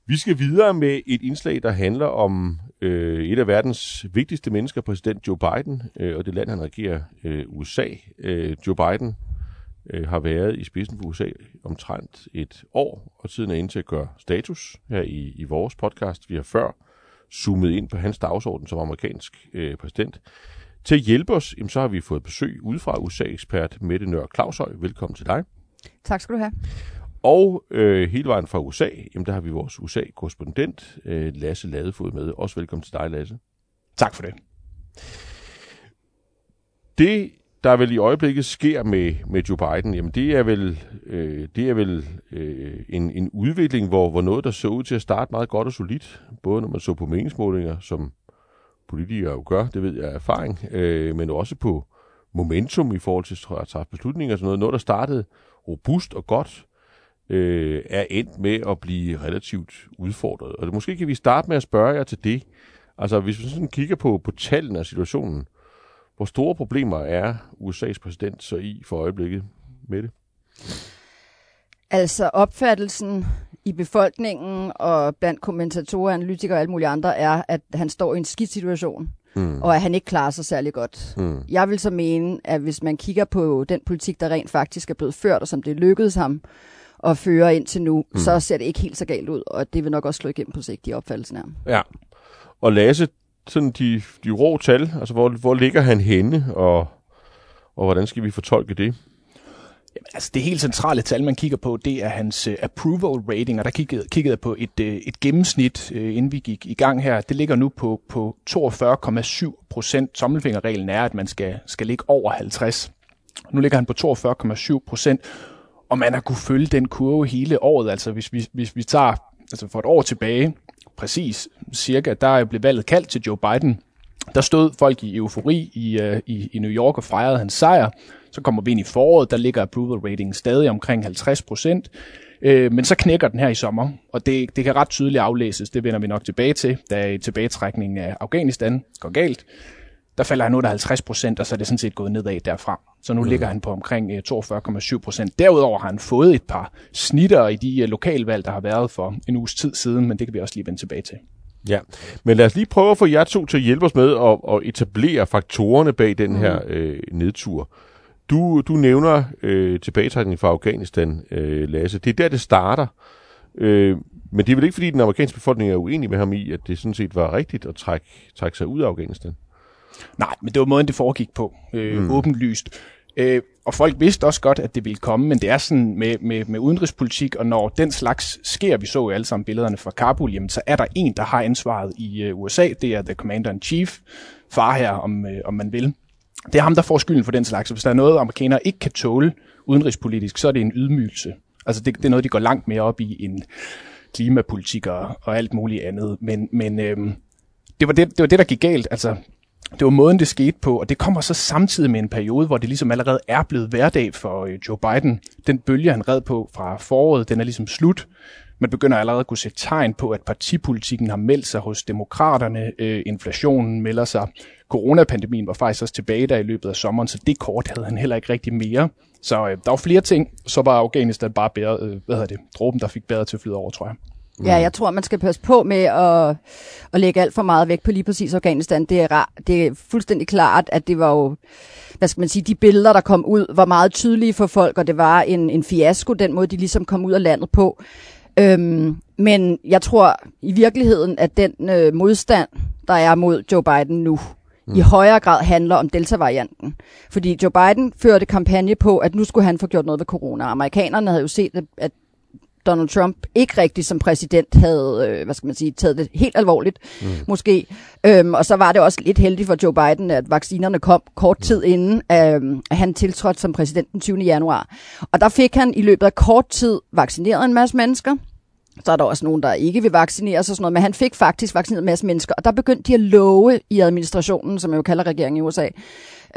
Vi skal videre med et indslag, der handler om øh, et af verdens vigtigste mennesker, præsident Joe Biden, øh, og det land, han regerer, øh, USA. Øh, Joe Biden øh, har været i spidsen for USA omtrent et år, og tiden er inde til at gøre status her i, i vores podcast. Vi har før zoomet ind på hans dagsorden som amerikansk øh, præsident. Til at hjælpe os, jamen, så har vi fået besøg udefra USA-ekspert Mette Nør Claushøj. Velkommen til dig. Tak skal du have. Og øh, hele vejen fra USA, jamen, der har vi vores USA-korrespondent, øh, Lasse Ladefod med. Også velkommen til dig, Lasse. Tak for det. Det, der vel i øjeblikket sker med, med Joe Biden, jamen det er vel, øh, det er vel øh, en, en udvikling, hvor, hvor noget, der så ud til at starte meget godt og solidt, både når man så på meningsmålinger, som politikere jo gør, det ved jeg af erfaring, øh, men også på momentum i forhold til at træffe beslutninger og sådan noget. Noget, der startede robust og godt, øh, er endt med at blive relativt udfordret. Og det, måske kan vi starte med at spørge jer til det. Altså, hvis vi sådan kigger på, på tallene af situationen, hvor store problemer er USA's præsident så i for øjeblikket med det? Altså opfattelsen i befolkningen og blandt kommentatorer, analytikere og alle mulige andre er, at han står i en skidt situation, mm. og at han ikke klarer sig særlig godt. Mm. Jeg vil så mene, at hvis man kigger på den politik, der rent faktisk er blevet ført, og som det lykkedes ham at føre indtil nu, mm. så ser det ikke helt så galt ud, og det vil nok også slå igennem på sigt, de opfattelsen er. Ja, og Lasse, sådan de, de rå tal, altså hvor, hvor ligger han henne, og, og hvordan skal vi fortolke det? Jamen, altså det helt centrale tal, man kigger på, det er hans uh, approval rating, og der kiggede, kiggede jeg på et, uh, et gennemsnit, uh, inden vi gik i gang her. Det ligger nu på, på 42,7 procent. Tommelfingerreglen er, at man skal, skal ligge over 50. Nu ligger han på 42,7 procent, og man har kunne følge den kurve hele året. Altså hvis vi, hvis vi tager altså for et år tilbage, præcis cirka, der blev valget kaldt til Joe Biden. Der stod folk i eufori i, uh, i, i New York og fejrede hans sejr. Så kommer vi ind i foråret, der ligger approval rating stadig omkring 50 procent. Øh, men så knækker den her i sommer, og det, det kan ret tydeligt aflæses. Det vender vi nok tilbage til, da tilbagetrækningen af Afghanistan går galt. Der falder han af 50 procent, og så er det sådan set gået nedad derfra. Så nu mm. ligger han på omkring 42,7 procent. Derudover har han fået et par snitter i de lokalvalg, der har været for en uges tid siden, men det kan vi også lige vende tilbage til. Ja, men lad os lige prøve at få jer to til at hjælpe os med at, at etablere faktorerne bag den her øh, nedtur. Du, du nævner øh, tilbagetrækningen fra Afghanistan, øh, Lasse. Det er der, det starter. Øh, men det er vel ikke, fordi den amerikanske befolkning er uenig med ham i, at det sådan set var rigtigt at trække, trække sig ud af Afghanistan? Nej, men det var måden, det foregik på. Øh, mm. Åbenlyst. Øh, og folk vidste også godt, at det ville komme, men det er sådan med, med, med udenrigspolitik, og når den slags sker, vi så jo alle sammen billederne fra Kabul, jamen, så er der en, der har ansvaret i uh, USA, det er The Commander-in-Chief, far her, om, øh, om man vil. Det er ham, der får skylden for den slags. Hvis der er noget, amerikanere ikke kan tåle udenrigspolitisk, så er det en ydmygelse. Altså det, det er noget, de går langt mere op i end klimapolitik og, og alt muligt andet. Men, men øhm, det, var det, det var det, der gik galt. Altså, det var måden, det skete på, og det kommer så samtidig med en periode, hvor det ligesom allerede er blevet hverdag for øh, Joe Biden. Den bølge, han red på fra foråret, den er ligesom slut. Man begynder allerede at kunne se tegn på, at partipolitikken har meldt sig hos demokraterne. Øh, inflationen melder sig. Coronapandemien var faktisk også tilbage der i løbet af sommeren, så det kort havde han heller ikke rigtig mere. Så øh, der var flere ting. Så var Afghanistan bare bedre, øh, hvad hedder det, dråben, der fik bedre til at flyde over, tror jeg. Ja, jeg tror, man skal passe på med at, at lægge alt for meget vægt på lige præcis Afghanistan. Det er, rar, det er fuldstændig klart, at det var jo, hvad skal man sige, de billeder, der kom ud, var meget tydelige for folk, og det var en, en fiasko, den måde, de ligesom kom ud af landet på. Øhm, men jeg tror i virkeligheden, at den øh, modstand, der er mod Joe Biden nu, mm. i højere grad handler om Delta-varianten. Fordi Joe Biden førte kampagne på, at nu skulle han få gjort noget ved corona. Amerikanerne havde jo set, at Donald Trump ikke rigtig som præsident havde, øh, hvad skal man sige, taget det helt alvorligt, mm. måske. Øhm, og så var det også lidt heldigt for Joe Biden, at vaccinerne kom kort tid mm. inden, øh, at han tiltrådte som præsident den 20. januar. Og der fik han i løbet af kort tid vaccineret en masse mennesker. Så er der også nogen, der ikke vil vaccinere sig og sådan noget, men han fik faktisk vaccineret en masse mennesker. Og der begyndte de at love i administrationen, som jeg jo kalder regeringen i USA,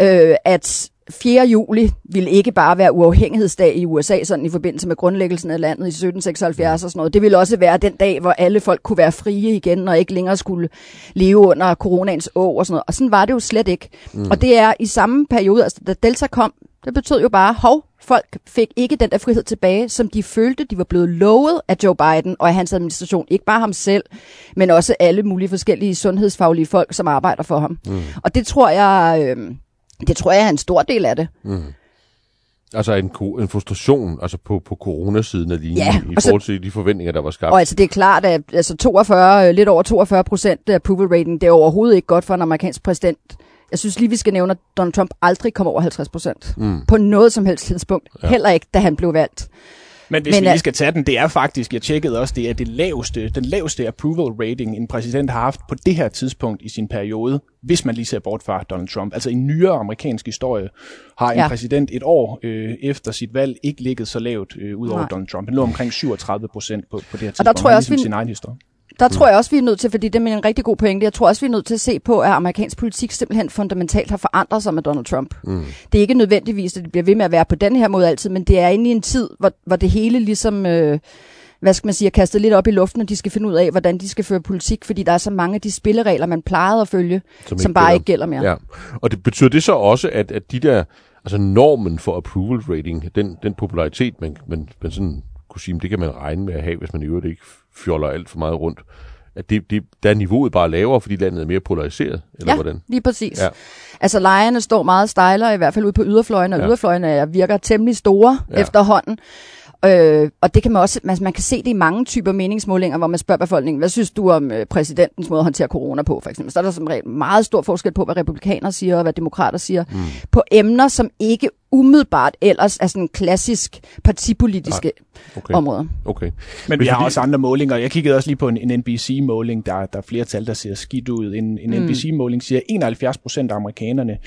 øh, at 4. juli ville ikke bare være uafhængighedsdag i USA, sådan i forbindelse med grundlæggelsen af landet i 1776 og sådan noget. Det ville også være den dag, hvor alle folk kunne være frie igen, og ikke længere skulle leve under coronaens å og sådan noget. Og sådan var det jo slet ikke. Mm. Og det er i samme periode, altså da Delta kom, det betød jo bare, hov, folk fik ikke den der frihed tilbage, som de følte, de var blevet lovet af Joe Biden og af hans administration. Ikke bare ham selv, men også alle mulige forskellige sundhedsfaglige folk, som arbejder for ham. Mm. Og det tror jeg, øh, det tror jeg er en stor del af det. Mm. Altså en, en frustration altså på, på coronasiden af linjen Ja, i forhold til de forventninger, der var skabt. Og altså det er klart, at altså 42, øh, lidt over 42 procent approval rating, det er overhovedet ikke godt for en amerikansk præsident. Jeg synes lige, vi skal nævne, at Donald Trump aldrig kom over 50 procent. Mm. På noget som helst tidspunkt. Ja. Heller ikke, da han blev valgt. Men hvis Men vi lige skal tage den, det er faktisk, jeg tjekkede også, det er det laveste, den laveste approval rating, en præsident har haft på det her tidspunkt i sin periode, hvis man lige ser bort fra Donald Trump. Altså i nyere amerikansk historie har en Ja. præsident et år øh, efter sit valg ikke ligget så lavt øh, ud over Nej. Donald Trump. Han lå omkring 37 procent på, på det her der tidspunkt. tror jeg Han er også, ligesom vi- sin egen historie. Der tror jeg også, vi er nødt til, fordi det er en rigtig god pointe, jeg tror også, vi er nødt til at se på, at amerikansk politik simpelthen fundamentalt har forandret sig med Donald Trump. Mm. Det er ikke nødvendigvis, at det bliver ved med at være på den her måde altid, men det er inde i en tid, hvor, hvor det hele ligesom... Øh, hvad skal man sige, kastet lidt op i luften, og de skal finde ud af, hvordan de skal føre politik, fordi der er så mange af de spilleregler, man plejede at følge, som, ikke bare gælder. ikke gælder mere. Ja. Og det betyder det så også, at, at de der, altså normen for approval rating, den, den popularitet, man, man, man sådan sige, det kan man regne med at have, hvis man i øvrigt ikke fjoller alt for meget rundt, at det, det, der er niveauet bare lavere, fordi landet er mere polariseret, eller ja, hvordan? lige præcis. Ja. Altså lejrene står meget stejlere, i hvert fald ude på yderfløjene, og Ja. yderfløjene er- virker temmelig store ja. efterhånden. Øh, og det kan man også, man, man kan se det i mange typer meningsmålinger, hvor man spørger befolkningen, hvad synes du om øh, præsidentens måde at håndtere corona på, for eksempel. Så er der som regel meget stor forskel på, hvad republikanere siger, og hvad demokrater siger, mm. på emner, som ikke umiddelbart ellers er sådan klassisk partipolitiske Okay. områder. okay. Men vi har også andre målinger. Jeg kiggede også lige på en, en NBC-måling, der, der er flere tal, der ser skidt ud. En, en mm. NBC-måling siger, at 71 procent af amerikanerne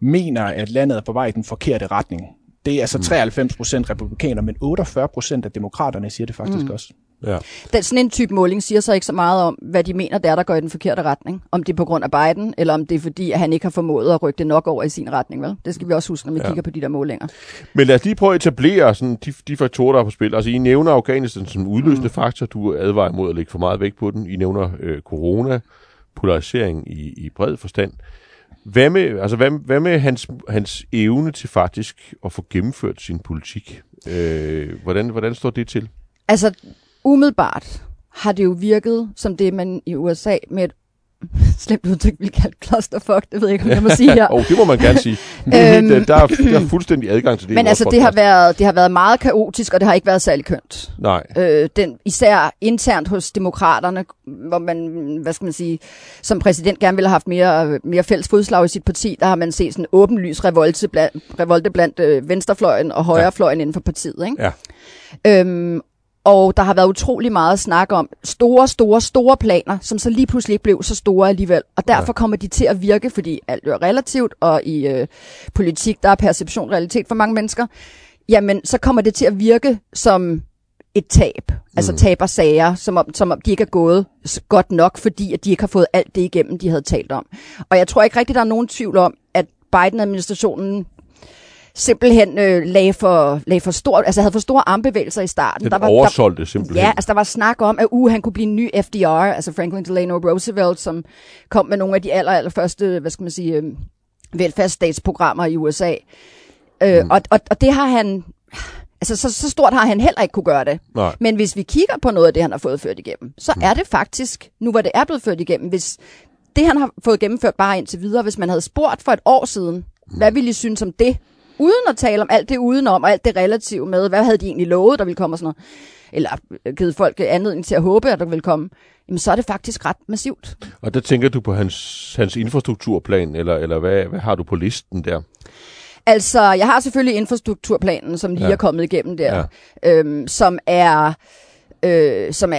mener, at landet er på vej i den forkerte retning. Det er altså 93 procent republikaner, men 48 procent af demokraterne siger det faktisk mm. også. Ja. Den, sådan en type måling siger så ikke så meget om, hvad de mener, der er, der går i den forkerte retning. Om det er på grund af Biden, eller om det er fordi, at han ikke har formået at rykke det nok over i sin retning. Vel? Det skal vi også huske, når vi Ja. kigger på de der målinger. Men lad os lige prøve at etablere sådan, de, de faktorer, der er på spil. Altså, I nævner Afghanistan som udløsende mm. faktor. Du advarer imod at lægge for meget vægt på den. I nævner øh, corona, polarisering i, i bred forstand. Hvad med, altså, hvad, hvad med hans, hans evne til faktisk at få gennemført sin politik? Øh, hvordan, hvordan står det til? Altså, umiddelbart har det jo virket som det, man i USA med et <laughs> slemt udtryk vil kalde clusterfuck. Det ved jeg ikke, om jeg må sige her. <laughs> Oh, det må man gerne sige. Helt, Øhm. øh, der, er, der er fuldstændig adgang til det. Men altså, det har, podcast. været, det har været meget kaotisk, og det har ikke været særlig kønt. Nej. Øh, den, især internt hos demokraterne, hvor man, hvad skal man sige, som præsident gerne ville have haft mere, mere fælles fodslag i sit parti, der har man set sådan en åbenlys revolte blandt, revolte blandt øh, venstrefløjen og højrefløjen ja. inden for partiet. Ikke? Ja. Øhm, og der har været utrolig meget snak om store, store, store planer, som så lige pludselig ikke blev så store alligevel. Og derfor ja. kommer de til at virke, fordi alt er relativt, og i øh, politik, der er perception realitet for mange mennesker. Jamen, så kommer det til at virke som et tab. Altså tabersager, som om, som om de ikke er gået godt nok, fordi at de ikke har fået alt det igennem, de havde talt om. Og jeg tror ikke rigtigt, der er nogen tvivl om, at Biden-administrationen simpelthen øh, lagde, for, lagde for stor, altså havde for store armbevægelser i starten. Den der var, oversolgte der, simpelthen. Ja, altså der var snak om, at uh, han kunne blive en ny FDR, altså Franklin Delano Roosevelt, som kom med nogle af de aller, aller første, hvad skal man sige, øh, velfærdsstatsprogrammer i USA. Øh, Mm. og, og, og det har han, altså så, så stort har han heller ikke kunne gøre det. Nej. Men hvis vi kigger på noget af det, han har fået ført igennem, så Mm. er det faktisk, nu hvor det er blevet ført igennem, hvis det, han har fået gennemført bare indtil videre, hvis man havde spurgt for et år siden, Mm. hvad ville I synes om det? Uden at tale om alt det udenom, og alt det relative med, hvad havde de egentlig lovet, der ville komme og sådan noget, eller øh, givet folk anledning til at håbe, at der ville komme, jamen så er det faktisk ret massivt. Og der tænker du på hans, hans infrastrukturplan, eller, eller hvad, hvad har du på listen der? Altså, jeg har selvfølgelig infrastrukturplanen, som lige Ja. er kommet igennem der, ja. øhm, som er... Øh, som er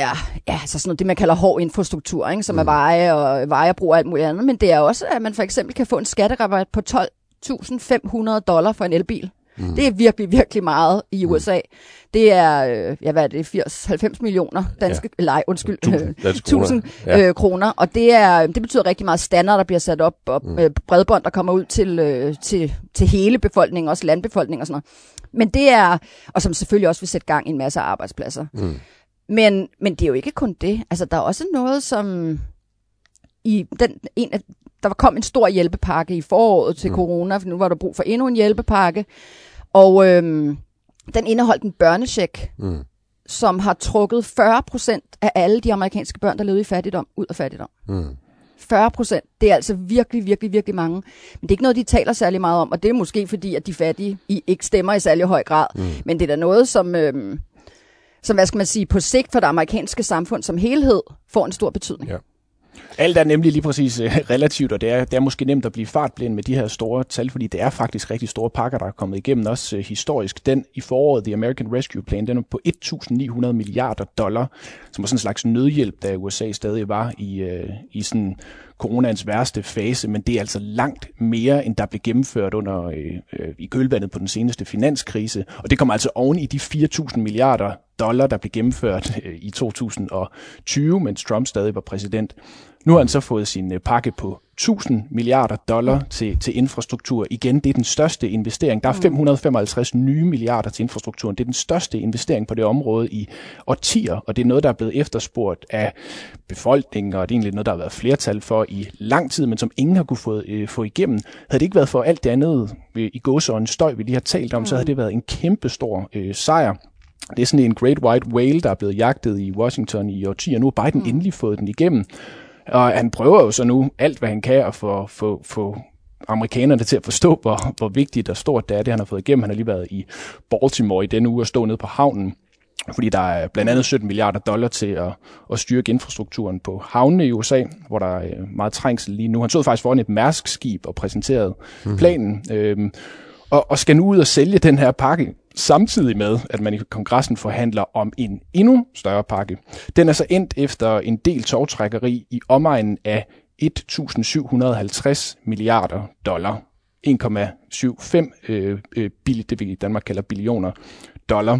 ja, altså sådan noget, det, man kalder hård infrastruktur, ikke? som mm. er veje og veje og alt muligt andet. Men det er også, at man for eksempel kan få en skatterabat på 12.500 dollar for en elbil. Mm. Det er virkelig, virkelig meget i USA. Det er, øh, ja, hvad er det, 80-90 millioner danske, ja. nej, undskyld, Tusind <laughs> danske kroner. 1000 Ja. øh, kroner. Og det, er, det betyder rigtig meget standard, der bliver sat op, og mm. øh, bredbånd, der kommer ud til, øh, til, til hele befolkningen, også landbefolkningen og sådan noget. Men det er, og som selvfølgelig også vil sætte gang i en masse arbejdspladser. Mm. Men, men det er jo ikke kun det. Altså, der er også noget, som i den, en af, der kom en stor hjælpepakke i foråret til mm. corona, for nu var der brug for endnu en hjælpepakke. Og øhm, den indeholdt en børnecheck, Mm. som har trukket 40 procent af alle de amerikanske børn, der levede i fattigdom, ud af fattigdom. Mm. 40 procent. Det er altså virkelig, virkelig, virkelig mange. Men det er ikke noget, de taler særlig meget om, og det er måske fordi, at de fattige i ikke stemmer i særlig høj grad. Mm. Men det er da noget, som, øhm, som, hvad skal man sige, på sigt for det amerikanske samfund som helhed, får en stor betydning. Ja. Alt er nemlig lige præcis øh, <laughs> relativt, og det er, det er måske nemt at blive fartblind med de her store tal, fordi det er faktisk rigtig store pakker, der er kommet igennem, også øh, historisk. Den i foråret, The American Rescue Plan, den er på 1.900 milliarder dollar, som var sådan en slags nødhjælp, da USA stadig var i, øh, i sådan coronans værste fase, men det er altså langt mere, end der blev gennemført under øh, øh, i kølvandet på den seneste finanskrise, og det kommer altså oven i de 4.000 milliarder dollar, der blev gennemført øh, i 2020, mens Trump stadig var præsident. Nu har han så fået sin øh, pakke på 1000 milliarder dollar til, til infrastruktur. Igen, det er den største investering. Der er 555 nye milliarder til infrastrukturen. Det er den største investering på det område i årtier, og det er noget, der er blevet efterspurgt af befolkningen, og det er egentlig noget, der har været flertal for i lang tid, men som ingen har kunne få, øh, få igennem. Havde det ikke været for alt det andet øh, i gåsøjne støj, vi lige har talt om, så havde det været en kæmpe stor øh, sejr. Det er sådan en great white whale, der er blevet jagtet i Washington i årtier. Nu har Biden endelig fået den igennem. Og han prøver jo så nu alt, hvad han kan at få, få, få amerikanerne til at forstå, hvor, hvor vigtigt og stort det er, det han har fået igennem. Han har lige været i Baltimore i denne uge og stå nede på havnen, fordi der er blandt andet 17 milliarder dollar til at, at styrke infrastrukturen på havnene i USA, hvor der er meget trængsel lige nu. Han stod faktisk foran et Mærsk-skib og præsenterede mm-hmm. planen, øhm, og, og skal nu ud og sælge den her pakke, samtidig med, at man i kongressen forhandler om en endnu større pakke. Den er så endt efter en del togtrækkeri i omegnen af 1.750 milliarder dollar. 1,75 øh, øh, billig, det vi i Danmark kalder billioner dollar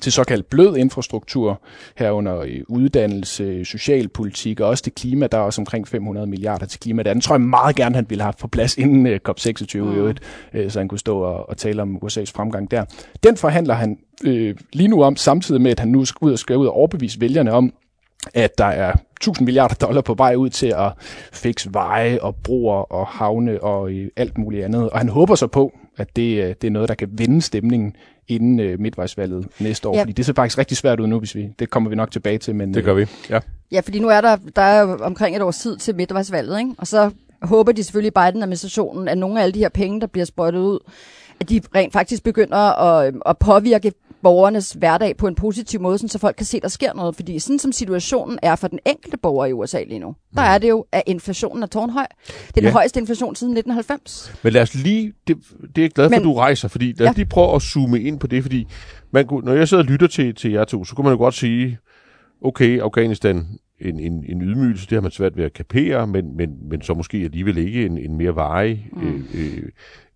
til såkaldt blød infrastruktur, herunder uddannelse, socialpolitik og også det klima. Der er også omkring 500 milliarder til klima. Den tror jeg meget gerne, han ville have på plads inden øh, COP26 mm. i øvrigt, øh, så han kunne stå og, og tale om USA's fremgang der. Den forhandler han øh, lige nu om, samtidig med, at han nu skal ud og skal ud og overbevise vælgerne om, at der er 1000 milliarder dollar på vej ud til at fikse veje og broer og havne og øh, alt muligt andet. Og han håber så på, at det, øh, det er noget, der kan vende stemningen inden øh, midtvejsvalget næste år. Ja. Fordi det ser faktisk rigtig svært ud nu, hvis vi, det kommer vi nok tilbage til. Men, Det gør vi, ja. Ja, fordi nu er der, der er omkring et års tid til midtvejsvalget, ikke? og så håber de selvfølgelig i Biden-administrationen, at nogle af alle de her penge, der bliver sprøjtet ud, at de rent faktisk begynder at, at påvirke borgernes hverdag på en positiv måde, sådan så folk kan se, at der sker noget. Fordi sådan som situationen er for den enkelte borger i USA lige nu, der er det jo, at inflationen er tårnhøj. Det er den Ja. højeste inflation siden 1990. Men lad os lige, det, det er jeg glad for, Men- at du rejser, fordi lad os Ja. lige prøve at zoome ind på det, fordi man kunne, når jeg sidder og lytter til, til jer to, så kunne man jo godt sige, okay, Afghanistan, en, en, en ydmygelse, det har man svært ved at kapere, men, men, men så måske alligevel ikke en, en mere varig mm. øh,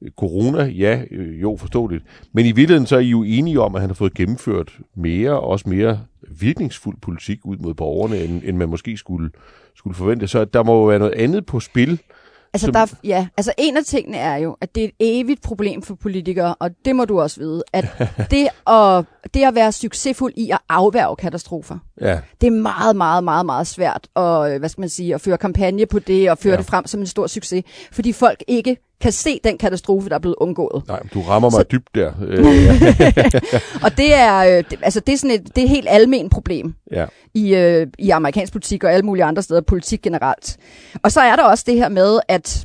øh, corona, ja, øh, jo, forståeligt. Men i virkeligheden så er I jo enige om, at han har fået gennemført mere, og også mere virkningsfuld politik ud mod borgerne, end, end man måske skulle, skulle forvente. Så der må jo være noget andet på spil, Altså, Som- der er, ja, altså en af tingene er jo, at det er et evigt problem for politikere, og det må du også vide, at <laughs> det at, det at være succesfuld i at afværge katastrofer, ja, det er meget, meget, meget, meget svært at, hvad skal man sige, at føre kampagne på det og føre ja. det frem som en stor succes, fordi folk ikke kan se den katastrofe, der er blevet undgået. nej, du rammer mig Så- dybt der. <laughs> Øh, <laughs> Og det er, øh, det, altså det er sådan et, det er et helt almen problem ja. i, øh, i amerikansk politik og alle mulige andre steder, politik generelt. Og så er der også det her med, at,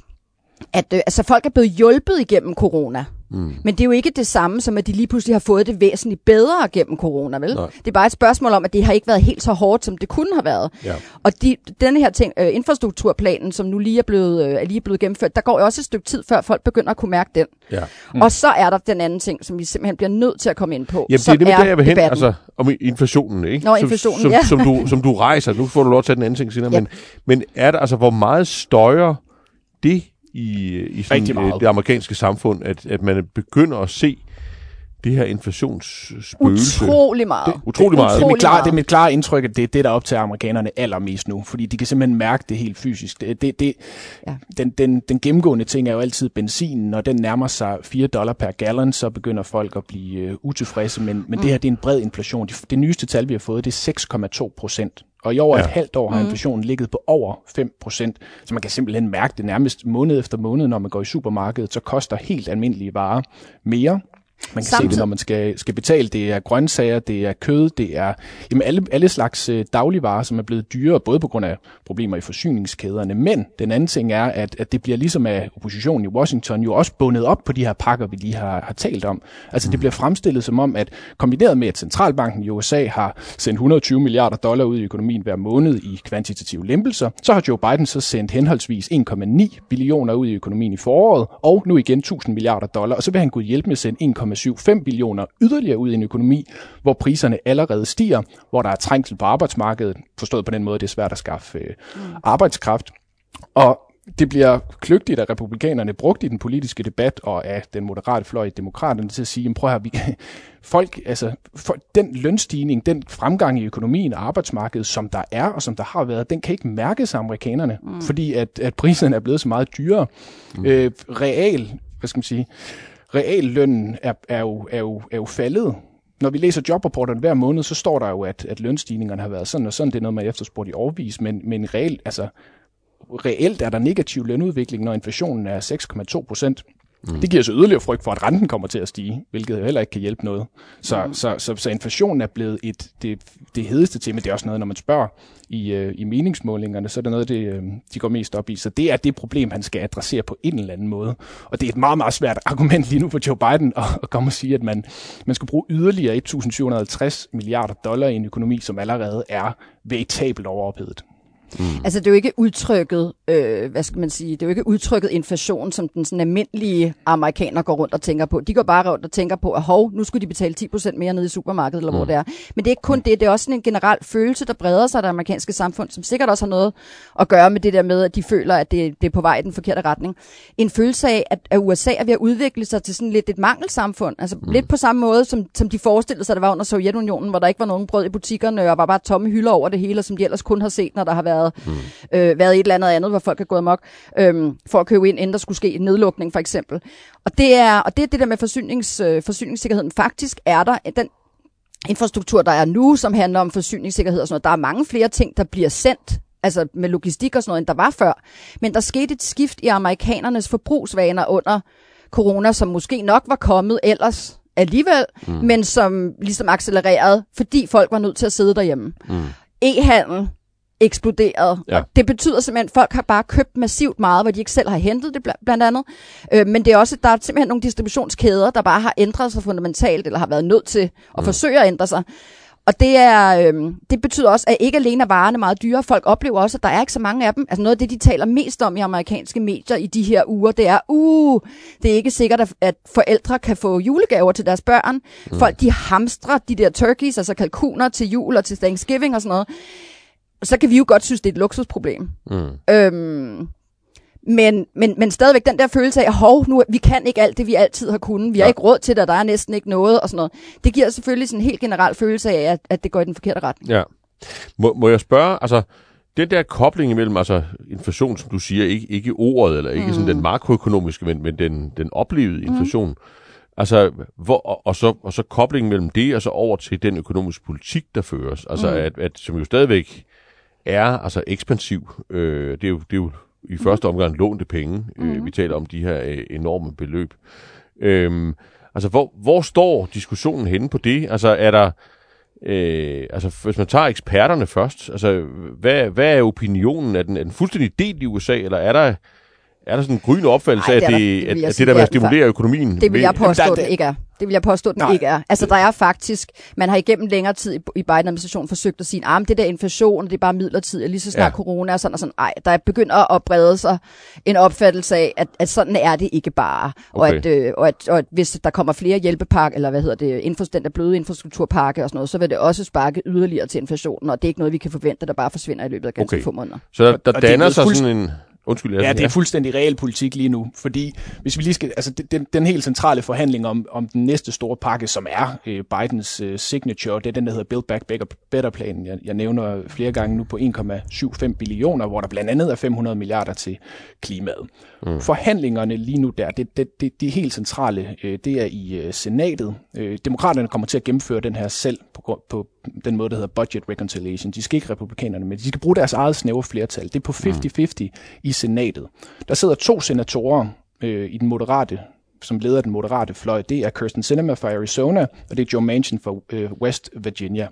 at øh, altså folk er blevet hjulpet igennem corona. Mm. Men det er jo ikke det samme, som at de lige pludselig har fået det væsentligt bedre gennem corona, vel? Nej. Det er bare et spørgsmål om, at det har ikke været helt så hårdt, som det kunne have været. Ja. Og de, denne her ting, øh, infrastrukturplanen, som nu lige er, blevet, øh, er lige blevet gennemført, der går jo også et stykke tid, før folk begynder at kunne mærke den. Ja. Mm. Og så er der den anden ting, som vi simpelthen bliver nødt til at komme ind på, Jamen, det er som det der, jeg vil hen, debatten. altså om inflationen, ikke? Nå, Som- inflationen, som, ja. som, du, som du rejser. Nu får du lov at tage den anden ting senere, Ja. men, men er der, altså, hvor meget støjer det i, i sådan, Rigtig meget. øh, det amerikanske samfund, at, at man begynder at se det her inflationsspøgelse? Utrolig meget. Det- utrolig meget. Det er, mit klare, det er mit klare indtryk, at det er det, der optager amerikanerne allermest nu, fordi de kan simpelthen mærke det helt fysisk. Det, det, det, ja. den, den, den gennemgående ting er jo altid benzinen, når den nærmer sig 4 dollar per gallon, så begynder folk at blive uh, utilfredse, men, men mm. det her det er en bred inflation. Det, det nyeste tal, vi har fået, det er 6,2 procent. Og i over Ja. et halvt år har inflationen ligget på over 5 procent, så man kan simpelthen mærke det nærmest måned efter måned, når man går i supermarkedet, så koster helt almindelige varer mere. Man kan Samtidig. se det, når man skal, skal betale. Det er grøntsager, det er kød, det er jamen alle, alle slags øh, dagligvarer, som er blevet dyrere, både på grund af problemer i forsyningskæderne. Men den anden ting er, at, at det bliver ligesom af oppositionen i Washington jo også bundet op på de her pakker, vi lige har, har talt om. Altså mm. det bliver fremstillet som om, at kombineret med, at centralbanken i USA har sendt 120 milliarder dollar ud i økonomien hver måned i kvantitative lempelser, så har Joe Biden så sendt henholdsvis 1,9 billioner ud i økonomien i foråret, og nu igen 1000 milliarder dollar, og så vil han kunne hjælpe med at sende 1,75 billioner yderligere ud i en økonomi, hvor priserne allerede stiger, hvor der er trængsel på arbejdsmarkedet, forstået på den måde, det er svært at skaffe øh, arbejdskraft. Og det bliver kløgtigt af republikanerne brugt i den politiske debat og af den moderate fløj i demokraterne til at sige, prøv at vi folk, altså, for, den lønstigning, den fremgang i økonomien og arbejdsmarkedet, som der er og som der har været, den kan ikke mærkes af amerikanerne, mm. fordi at, at priserne er blevet så meget dyrere. Mm. Øh, real, hvad skal man sige, reallønnen er, er, jo, er, jo, er jo faldet når vi læser jobrapporterne hver måned, så står der jo, at, at lønstigningerne har været sådan og sådan. Det er noget, man efterspurgt i overvis, men, men reelt, altså, reelt er der negativ lønudvikling, når inflationen er 6,2 procent. Mm. Det giver så yderligere frygt for, at renten kommer til at stige, hvilket jo heller ikke kan hjælpe noget. Så, mm. så, så, så inflationen er blevet et, det, det hedeste tema. Det er også noget, når man spørger i, øh, i meningsmålingerne, så er det noget, det, øh, de går mest op i. Så det er det problem, han skal adressere på en eller anden måde. Og det er et meget, meget svært argument lige nu for Joe Biden at, at komme og sige, at man, man skal bruge yderligere 1.750 milliarder dollar i en økonomi, som allerede er veritabelt overophedet. Mm. Altså det er jo ikke udtrykket, øh, hvad skal man sige, det er jo ikke udtrykket inflation, som den sådan almindelige amerikaner går rundt og tænker på. De går bare rundt og tænker på, at hov, nu skulle de betale 10% mere nede i supermarkedet, eller mm. hvor det er. Men det er ikke kun det, det er også sådan en generel følelse, der breder sig af det amerikanske samfund, som sikkert også har noget at gøre med det der med, at de føler, at det, det er på vej i den forkerte retning. En følelse af, at, at USA er ved at udvikle sig til sådan lidt et mangelsamfund. Altså mm. lidt på samme måde, som, som de forestillede sig, det var under Sovjetunionen, hvor der ikke var nogen brød i butikkerne, og var bare tomme hylder over det hele, som de ellers kun har set, når der har været været, mm. øh, været et eller andet andet, hvor folk er gået amok, øh, for at købe ind, inden der skulle ske en nedlukning for eksempel. Og det er, og det, er det der med forsynings, øh, forsyningssikkerheden. Faktisk er der den infrastruktur, der er nu, som handler om forsyningssikkerhed og sådan noget. Der er mange flere ting, der bliver sendt altså med logistik og sådan noget, end der var før. Men der skete et skift i amerikanernes forbrugsvaner under corona, som måske nok var kommet ellers alligevel, mm. men som ligesom accelererede, fordi folk var nødt til at sidde derhjemme. Mm. E-handel eksploderet. Ja. Det betyder simpelthen, at folk har bare købt massivt meget, hvor de ikke selv har hentet det blandt andet. Øh, men det er også, der er simpelthen nogle distributionskæder, der bare har ændret sig fundamentalt, eller har været nødt til at mm. forsøge at ændre sig. Og det, er, øh, det betyder også, at ikke alene er varerne meget dyre, folk oplever også, at der er ikke så mange af dem. Altså noget af det, de taler mest om i amerikanske medier i de her uger, det er, uh, det er ikke sikkert, at forældre kan få julegaver til deres børn. Mm. Folk, de hamstrer de der turkeys, altså kalkuner til jul og til Thanksgiving og sådan noget så kan vi jo godt synes, det er et luksusproblem. Mm. Øhm, men, men, men stadigvæk den der følelse af, hov, nu, vi kan ikke alt det, vi altid har kunnet. Vi har ja. ikke råd til det, og der er næsten ikke noget og sådan noget. Det giver selvfølgelig sådan en helt generel følelse af, at, at det går i den forkerte retning. Ja. Må, må jeg spørge, altså, den der kobling imellem altså inflation, som du siger, ikke, ikke ordet, eller ikke mm. sådan den makroøkonomiske, men, men den, den oplevede inflation, mm. Altså, hvor, og, og, så, og så koblingen mellem det, og så over til den økonomiske politik, der føres. Altså, mm. at, at, som jo stadigvæk er altså ekspansiv. Øh, det, er jo, det er jo i første omgang lånte penge. Mm. Øh, vi taler om de her øh, enorme beløb. Øh, altså, hvor, hvor står diskussionen henne på det? Altså, er der... Øh, altså, hvis man tager eksperterne først, altså, hvad, hvad er opinionen? Er den, er den fuldstændig delt i USA, eller er der, er der sådan en grønne opfattelse af, at det, det, at, at det der med at stimulere økonomien... Det vil jeg påstå, det ikke er. Det vil jeg påstå, at den ikke er. Altså, der er faktisk, man har igennem længere tid i Biden-administrationen forsøgt at sige, at det der inflation, det er bare midlertidigt, lige så snart ja. corona og sådan og sådan. Ej, der begynder at brede sig en opfattelse af, at, at sådan er det ikke bare. Okay. Og, at, øh, og, at, og at hvis der kommer flere hjælpepakke, eller hvad hedder det, infos, den der bløde infrastrukturpakke og sådan noget, så vil det også sparke yderligere til inflationen, og det er ikke noget, vi kan forvente, der bare forsvinder i løbet af ganske okay. få måneder. Så der, der danner sig sådan en Undskyld, ja, det er fuldstændig real politik lige nu, fordi hvis vi lige skal, altså den, den helt centrale forhandling om, om den næste store pakke, som er øh, Bidens øh, signature, det er den, der hedder Build Back Better, Better Plan. Jeg, jeg nævner flere gange nu på 1,75 billioner, hvor der blandt andet er 500 milliarder til klimaet. Mm. Forhandlingerne lige nu der, det, det, det, det helt centrale, øh, det er i øh, senatet. Øh, demokraterne kommer til at gennemføre den her selv på, på den måde, der hedder budget reconciliation. De skal ikke republikanerne, men de skal bruge deres eget snævre flertal. Det er på 50-50 mm. i senatet. Der sidder to senatorer øh, i den moderate som leder den moderate fløj, det er Kirsten Sinema fra Arizona, og det er Joe Manchin fra øh, West Virginia.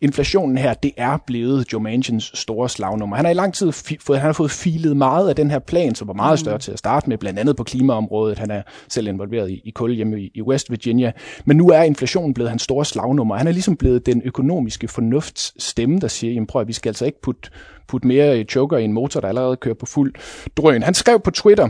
Inflationen her, det er blevet Joe Manchins store slagnummer. Han har i lang tid fået, han har fået filet meget af den her plan, som var meget større til at starte med, blandt andet på klimaområdet. Han er selv involveret i, i kul hjemme i, i West Virginia. Men nu er inflationen blevet hans store slagnummer. Han er ligesom blevet den økonomiske fornufts stemme, der siger, jamen prøv at vi skal altså ikke putte putte mere choker i en motor, der allerede kører på fuld drøn. Han skrev på Twitter,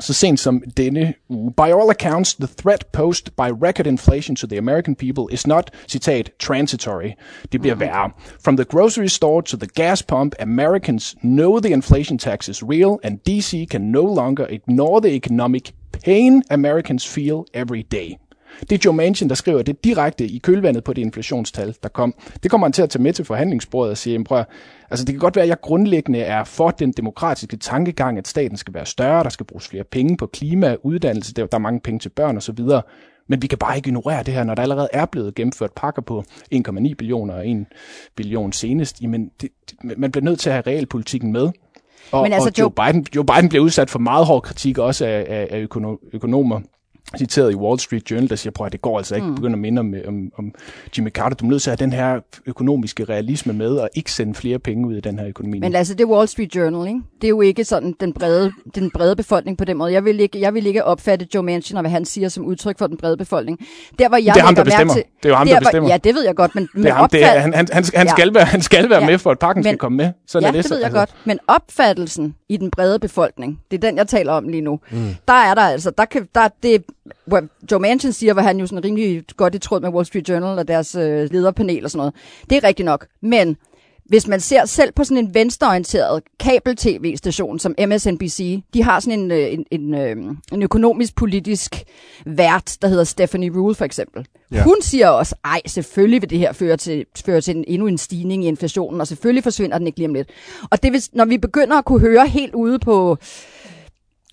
så sent som um, denne uge. By all accounts, the threat posed by record inflation to the American people is not, citat, transitory. Det bliver værre. From the grocery store to the gas pump, Americans know the inflation tax is real, and DC can no longer ignore the economic pain Americans feel every day. Det er Joe Manchin, der skriver det direkte i kølvandet på det inflationstal, der kom. Det kommer han til at tage med til forhandlingsbordet og sige, prøv, altså det kan godt være, at jeg grundlæggende er for den demokratiske tankegang, at staten skal være større, der skal bruges flere penge på klima, uddannelse, der er mange penge til børn osv., men vi kan bare ikke ignorere det her, når der allerede er blevet gennemført pakker på 1,9 billioner og 1 billion senest. Jamen, det, man bliver nødt til at have realpolitikken med. Og, Men altså, og Joe, Joe, Biden, Joe Biden bliver udsat for meget hård kritik også af, af, af økonomer citeret i Wall Street Journal, der siger, prøv at det går altså ikke, mm. begynder at minde om, om, om Jimmy Carter. Du er nødt til at have den her økonomiske realisme med, og ikke sende flere penge ud i den her økonomi. Men altså, det er Wall Street Journal, ikke? Det er jo ikke sådan den brede, den brede befolkning på den måde. Jeg vil, ikke, jeg vil ikke opfatte Joe Manchin og hvad han siger som udtryk for den brede befolkning. Der, hvor jeg det er ham, der bestemmer. Til, det er jo ham, der, der bestemmer. Ja, det ved jeg godt, men, det er ham, det er, han, han, han, han, skal ja. være, han skal være ja. med, for at pakken men, skal komme med. Sådan ja, er det, det ved jeg altså. godt. Men opfattelsen i den brede befolkning, det er den, jeg taler om lige nu. Mm. Der er der altså, der kan, der, det, Joe Manchin siger, hvor han jo sådan rimelig godt i tråd med Wall Street Journal og deres øh, lederpanel og sådan noget. Det er rigtigt nok. Men hvis man ser selv på sådan en venstreorienteret kabel-tv-station som MSNBC, de har sådan en, øh, en, en, øh, en økonomisk politisk vært, der hedder Stephanie Rule for eksempel. Ja. Hun siger også, ej, selvfølgelig vil det her føre til, føre til en, endnu en stigning i inflationen, og selvfølgelig forsvinder den ikke lige om lidt. Og det vil, når vi begynder at kunne høre helt ude på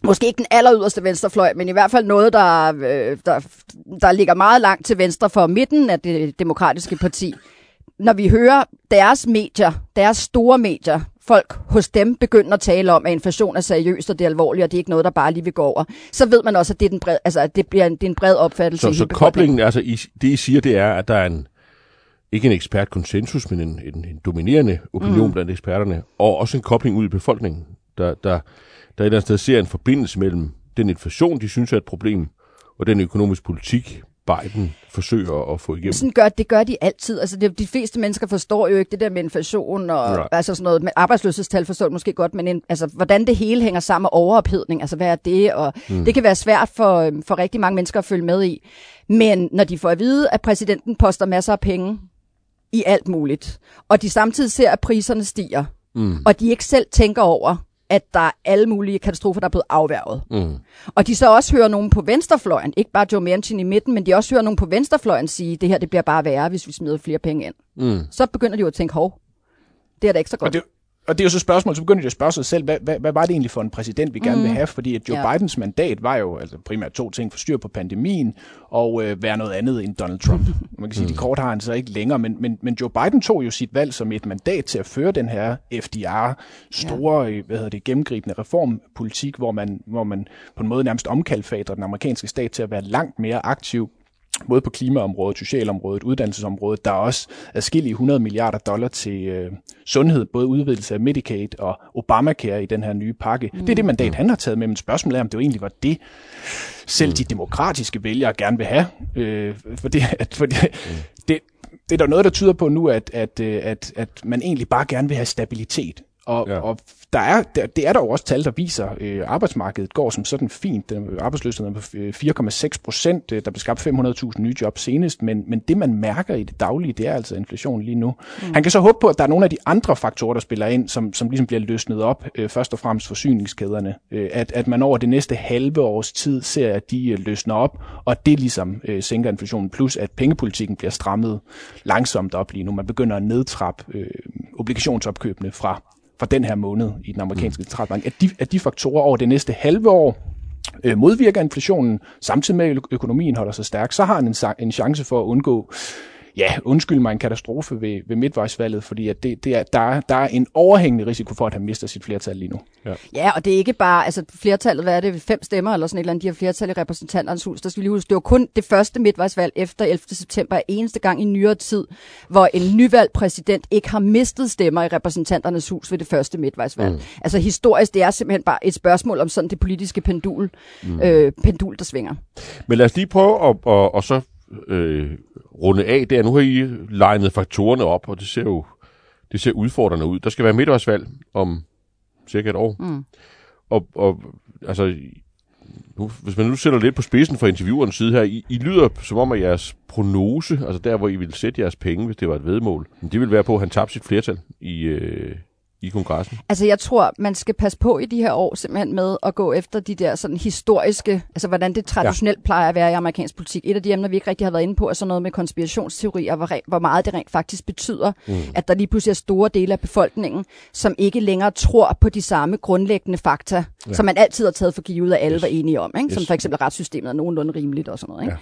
måske ikke den aller yderste venstrefløj, men i hvert fald noget, der, øh, der, der ligger meget langt til venstre for midten af det demokratiske parti. Når vi hører deres medier, deres store medier, folk hos dem begynder at tale om, at inflation er seriøst, og det er alvorligt, og det er ikke noget, der bare lige vil gå over, så ved man også, at det er, den bred, altså, at det bliver en, det er en bred opfattelse. Så, så koblingen, altså I, det I siger, det er, at der er en, ikke en ekspertkonsensus, men en, en, en dominerende opinion mm. blandt eksperterne, og også en kobling ud i befolkningen, der, der, der et eller andet sted ser en forbindelse mellem den inflation, de synes er et problem, og den økonomiske politik, Biden forsøger at få igennem. Sådan gør, det gør de altid. Altså, det, de fleste mennesker forstår jo ikke det der med inflation og right. altså sådan noget. Med arbejdsløshedstal forstår de måske godt, men en, altså, hvordan det hele hænger sammen med overophedning, altså hvad er det? Og mm. Det kan være svært for, for rigtig mange mennesker at følge med i. Men når de får at vide, at præsidenten poster masser af penge i alt muligt, og de samtidig ser, at priserne stiger, mm. og de ikke selv tænker over, at der er alle mulige katastrofer, der er blevet afværget. Mm. Og de så også hører nogen på venstrefløjen, ikke bare Joe Manchin i midten, men de også hører nogen på venstrefløjen sige, det her det bliver bare værre, hvis vi smider flere penge ind. Mm. Så begynder de jo at tænke, hov, det er da ikke så godt. Og det, og det er jo så spørgsmål, så begynder de at spørge sig selv, hvad, hvad, hvad var det egentlig for en præsident, vi gerne mm. vil have? Fordi at Joe ja. Bidens mandat var jo altså primært to ting, for styr på pandemien og øh, være noget andet end Donald Trump. <laughs> Man kan sige, mm. de kort har han så ikke længere, men, men, men Joe Biden tog jo sit valg som et mandat til at føre den her FDR, store, ja. Øh, hvad hedder det, gennemgribende reformpolitik, hvor man, hvor man på en måde nærmest omkalfatrer den amerikanske stat til at være langt mere aktiv både på klimaområdet, socialområdet, uddannelsesområdet. Der er også adskillige 100 milliarder dollar til øh, sundhed, både udvidelse af Medicaid og Obamacare i den her nye pakke. Mm. Det er det mandat, han har taget med, men spørgsmålet er, om det jo egentlig var det, selv de demokratiske vælgere gerne vil have. Øh, for det, at, for det, det, det er der noget, der tyder på nu, at, at, øh, at, at man egentlig bare gerne vil have stabilitet. Og, ja. og der er, der, det er der jo også tal, der viser, at øh, arbejdsmarkedet går som sådan fint. Den, arbejdsløsheden er på 4,6 procent. Øh, der blev skabt 500.000 nye jobs senest, men, men det, man mærker i det daglige, det er altså inflation lige nu. Mm. Han kan så håbe på, at der er nogle af de andre faktorer, der spiller ind, som, som ligesom bliver løsnet op, øh, først og fremmest forsyningskæderne. Øh, at, at man over det næste halve års tid ser, at de øh, løsner op, og det ligesom øh, sænker inflationen. Plus, at pengepolitikken bliver strammet langsomt op lige nu. Man begynder at nedtrappe øh, obligationsopkøbene fra fra den her måned i den amerikanske centralbank, at de, at de faktorer over det næste halve år øh, modvirker inflationen, samtidig med at økonomien holder sig stærk, så har han en, en chance for at undgå ja, undskyld mig, en katastrofe ved, ved midtvejsvalget, fordi at det, det er, der, er, der er en overhængende risiko for, at han mister sit flertal lige nu. Ja. ja, og det er ikke bare, altså flertallet, hvad er det, fem stemmer eller sådan et eller andet, de har flertal i repræsentanternes hus. Der skal vi lige huske, det var kun det første midtvejsvalg efter 11. september, eneste gang i nyere tid, hvor en nyvalgt præsident ikke har mistet stemmer i repræsentanternes hus ved det første midtvejsvalg. Mm. Altså historisk, det er simpelthen bare et spørgsmål om sådan det politiske pendul, mm. øh, pendul der svinger. Men lad os lige prøve at, at, at så øh, runde af der. Nu har I legnet faktorerne op, og det ser jo det ser udfordrende ud. Der skal være midtvejsvalg om cirka et år. Mm. Og, og altså, nu, hvis man nu sætter lidt på spidsen for interviewerens side her, I, I lyder som om, at jeres prognose, altså der, hvor I ville sætte jeres penge, hvis det var et vedmål, det vil være på, at han tabte sit flertal i, øh, i kongressen? Altså jeg tror, man skal passe på i de her år simpelthen med at gå efter de der sådan historiske, altså hvordan det traditionelt ja. plejer at være i amerikansk politik. Et af de emner, vi ikke rigtig har været inde på, er sådan noget med konspirationsteorier, hvor, hvor meget det rent faktisk betyder, mm. at der lige pludselig er store dele af befolkningen, som ikke længere tror på de samme grundlæggende fakta, ja. som man altid har taget for givet, at alle yes. var enige om. Ikke? Yes. Som for eksempel retssystemet er nogenlunde rimeligt og sådan noget. Ikke?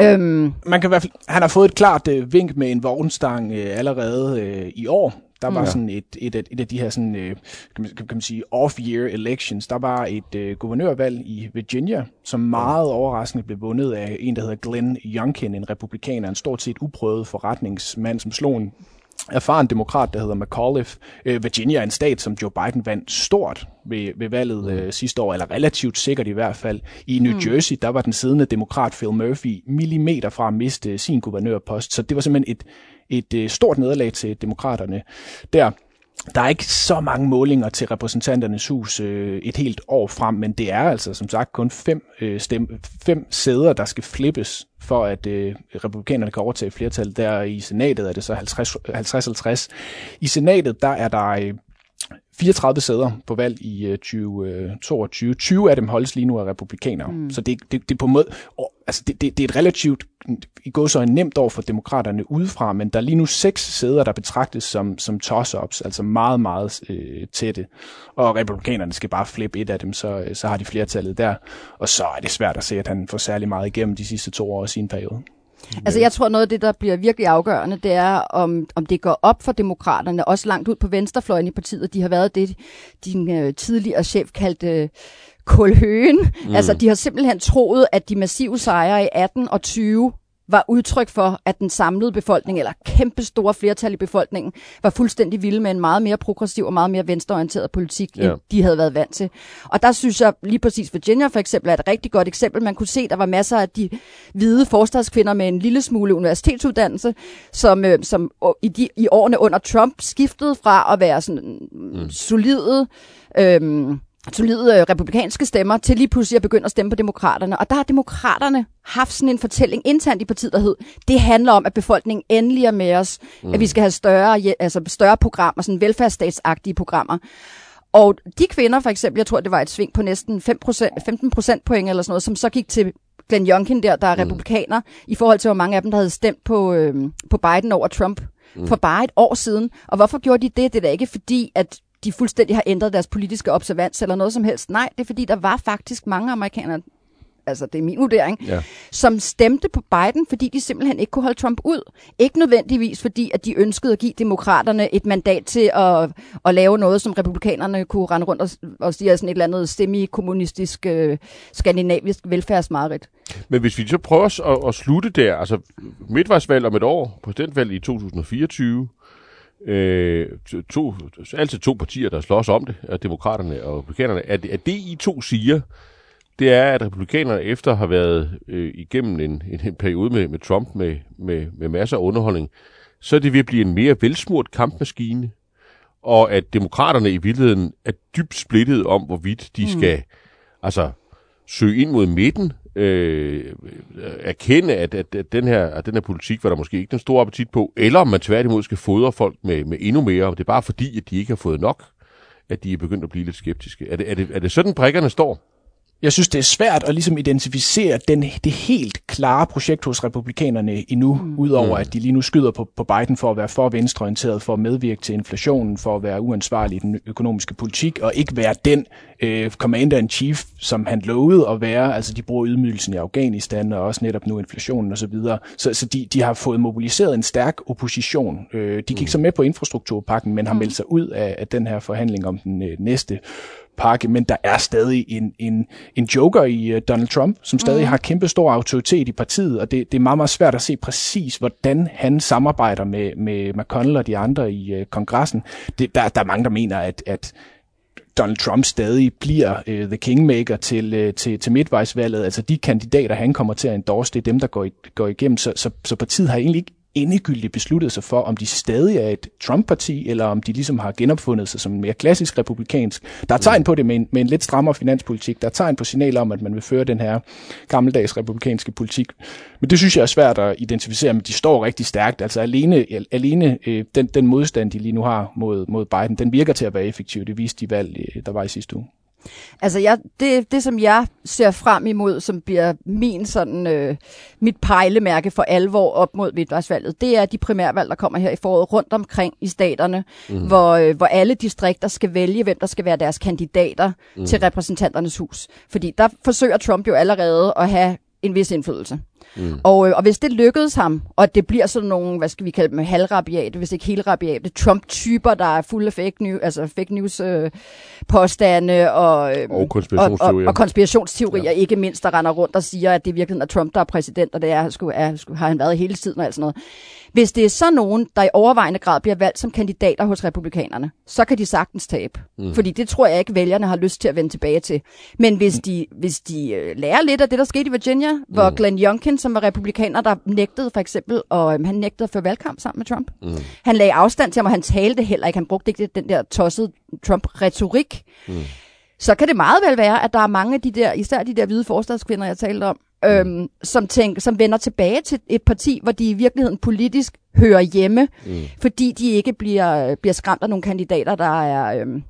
Ja. Øhm, Man kan i hvert fald, han har fået et klart øh, vink med en vognstang øh, allerede øh, i år, der var mm. sådan et, et, et, et af de her sådan, øh, kan, man, kan man sige off-year elections. Der var et øh, guvernørvalg i Virginia, som meget overraskende blev vundet af en, der hedder Glenn Youngkin, en republikaner, en stort set uprøvet forretningsmand, som slog en erfaren demokrat, der hedder McAuliffe. Øh, Virginia er en stat, som Joe Biden vandt stort ved, ved valget øh, sidste år, eller relativt sikkert i hvert fald. I New mm. Jersey, der var den siddende demokrat Phil Murphy millimeter fra at miste sin guvernørpost, så det var simpelthen et, et øh, stort nederlag til demokraterne der. Der er ikke så mange målinger til repræsentanternes hus øh, et helt år frem, men det er altså som sagt kun fem, øh, stem, fem sæder, der skal flippes, for at øh, republikanerne kan overtage flertal. Der i senatet er det så 50-50. I senatet der er der øh, 34 sæder på valg i 2022. Øh, 20 af dem holdes lige nu af republikanere. Mm. Så det, det, det er på en måde, altså det, det, det er et relativt, i går så nemt over for demokraterne udefra, men der er lige nu seks sæder, der betragtes som, som toss-ups, altså meget, meget øh, tætte. Og republikanerne skal bare flippe et af dem, så, så har de flertallet der. Og så er det svært at se, at han får særlig meget igennem de sidste to år i sin periode. Altså jeg tror noget af det, der bliver virkelig afgørende, det er, om, om det går op for demokraterne, også langt ud på venstrefløjen i partiet. De har været det, din øh, tidligere chef kaldte øh, kulhøen. Mm. Altså de har simpelthen troet, at de massive sejre i 18 og 20 var udtryk for, at den samlede befolkning, eller kæmpe store flertal i befolkningen, var fuldstændig vilde med en meget mere progressiv og meget mere venstreorienteret politik, ja. end de havde været vant til. Og der synes jeg lige præcis Virginia for eksempel er et rigtig godt eksempel. Man kunne se, der var masser af de hvide forstadskvinder med en lille smule universitetsuddannelse, som, øh, som i, de, i årene under Trump skiftede fra at være sådan mm. solide... Øh, solide øh, republikanske stemmer, til lige pludselig at begynde at stemme på demokraterne. Og der har demokraterne haft sådan en fortælling internt i partiet, der hed, det handler om, at befolkningen endelig er med os, mm. at vi skal have større, altså større programmer, sådan velfærdsstatsagtige programmer. Og de kvinder for eksempel, jeg tror, det var et sving på næsten 5 15 procentpoint eller sådan noget, som så gik til Glenn Youngkin der, der er mm. republikaner, i forhold til, hvor mange af dem, der havde stemt på, øh, på Biden over Trump mm. for bare et år siden. Og hvorfor gjorde de det? Det er da ikke fordi, at de fuldstændig har ændret deres politiske observans eller noget som helst. Nej, det er fordi, der var faktisk mange amerikanere, altså det er min vurdering, ja. som stemte på Biden, fordi de simpelthen ikke kunne holde Trump ud. Ikke nødvendigvis fordi, at de ønskede at give demokraterne et mandat til at, at lave noget, som republikanerne kunne rende rundt og, og sige sådan et eller andet semi-kommunistisk, øh, skandinavisk velfærdsmareridt. Men hvis vi så prøver at, at slutte der, altså midtvejsvalg om et år, præsidentvalg i 2024, øh, to, altid to partier, der slås om det, er demokraterne og republikanerne. Er det, er det, I to siger, det er, at republikanerne efter har været øh, igennem en, en, en periode med, med Trump med, med, med masser af underholdning, så er det ved at blive en mere velsmurt kampmaskine, og at demokraterne i virkeligheden er dybt splittet om, hvorvidt de mm. skal altså søge ind mod midten, øh, erkende, at, at, at, den her, at den her politik var der måske ikke den store appetit på, eller om man tværtimod skal fodre folk med, med endnu mere, og det er bare fordi, at de ikke har fået nok, at de er begyndt at blive lidt skeptiske. Er det, er det, er det sådan, prikkerne står? Jeg synes, det er svært at ligesom identificere den, det helt klare projekt hos republikanerne endnu, mm. udover at de lige nu skyder på, på Biden for at være for venstreorienteret, for at medvirke til inflationen, for at være uansvarlig i den økonomiske politik, og ikke være den øh, commander-in-chief, som han lovede at være. Altså, de bruger ydmygelsen i Afghanistan, og også netop nu inflationen osv. Så, videre. så, så de, de har fået mobiliseret en stærk opposition. Øh, de gik mm. så med på infrastrukturpakken, men har mm. meldt sig ud af, af den her forhandling om den øh, næste pakke, men der er stadig en, en, en joker i uh, Donald Trump, som stadig mm. har kæmpe stor autoritet i partiet, og det, det er meget, meget svært at se præcis, hvordan han samarbejder med, med McConnell og de andre i uh, kongressen. Det, der, der er mange, der mener, at, at Donald Trump stadig bliver uh, the kingmaker til, uh, til, til midtvejsvalget. Altså de kandidater, han kommer til at endorse, det er dem, der går, i, går igennem. Så, så, så partiet har egentlig ikke endegyldigt besluttet sig for, om de stadig er et Trump-parti, eller om de ligesom har genopfundet sig som en mere klassisk republikansk. Der er tegn på det med en, med en lidt strammere finanspolitik. Der er tegn på signaler om, at man vil føre den her gammeldags republikanske politik. Men det synes jeg er svært at identificere, men de står rigtig stærkt. Altså alene, alene øh, den, den modstand, de lige nu har mod, mod Biden, den virker til at være effektiv. Det viste de valg, øh, der var i sidste uge. Altså, jeg, det, det, som jeg ser frem imod, som bliver min sådan, øh, mit pejlemærke for alvor op mod midtvejsvalget, det er de primærvalg, der kommer her i foråret rundt omkring i staterne, mm. hvor, øh, hvor alle distrikter skal vælge, hvem der skal være deres kandidater mm. til repræsentanternes hus. Fordi der forsøger Trump jo allerede at have en vis indflydelse. Mm. Og, øh, og hvis det lykkedes ham, og det bliver sådan nogle, hvad skal vi kalde dem, halvrabiate, hvis ikke helt rabiate, Trump-typer, der er fulde af fake news, altså fake news øh, påstande og, øh, og konspirationsteorier, og, og, og konspirationsteorier ja. ikke mindst, der render rundt og siger, at det virkelig er Trump, der er præsident, og det er, skulle, er, skulle, har han været hele tiden og alt sådan noget. Hvis det er så nogen, der i overvejende grad bliver valgt som kandidater hos republikanerne, så kan de sagtens tabe. Mm. Fordi det tror jeg ikke, vælgerne har lyst til at vende tilbage til. Men hvis de, hvis de øh, lærer lidt af det, der skete i Virginia, mm. hvor Glenn Youngkin, som var republikaner, der nægtede for eksempel, og øhm, han nægtede at føre valgkamp sammen med Trump. Mm. Han lagde afstand til ham, og han talte heller ikke. Han brugte ikke den der tossede Trump-retorik. Mm. Så kan det meget vel være, at der er mange af de der, især de der hvide forstadskvinder, jeg talte om, øhm, som, tænker, som vender tilbage til et parti, hvor de i virkeligheden politisk hører hjemme, mm. fordi de ikke bliver, bliver skræmt af nogle kandidater, der er... Øhm,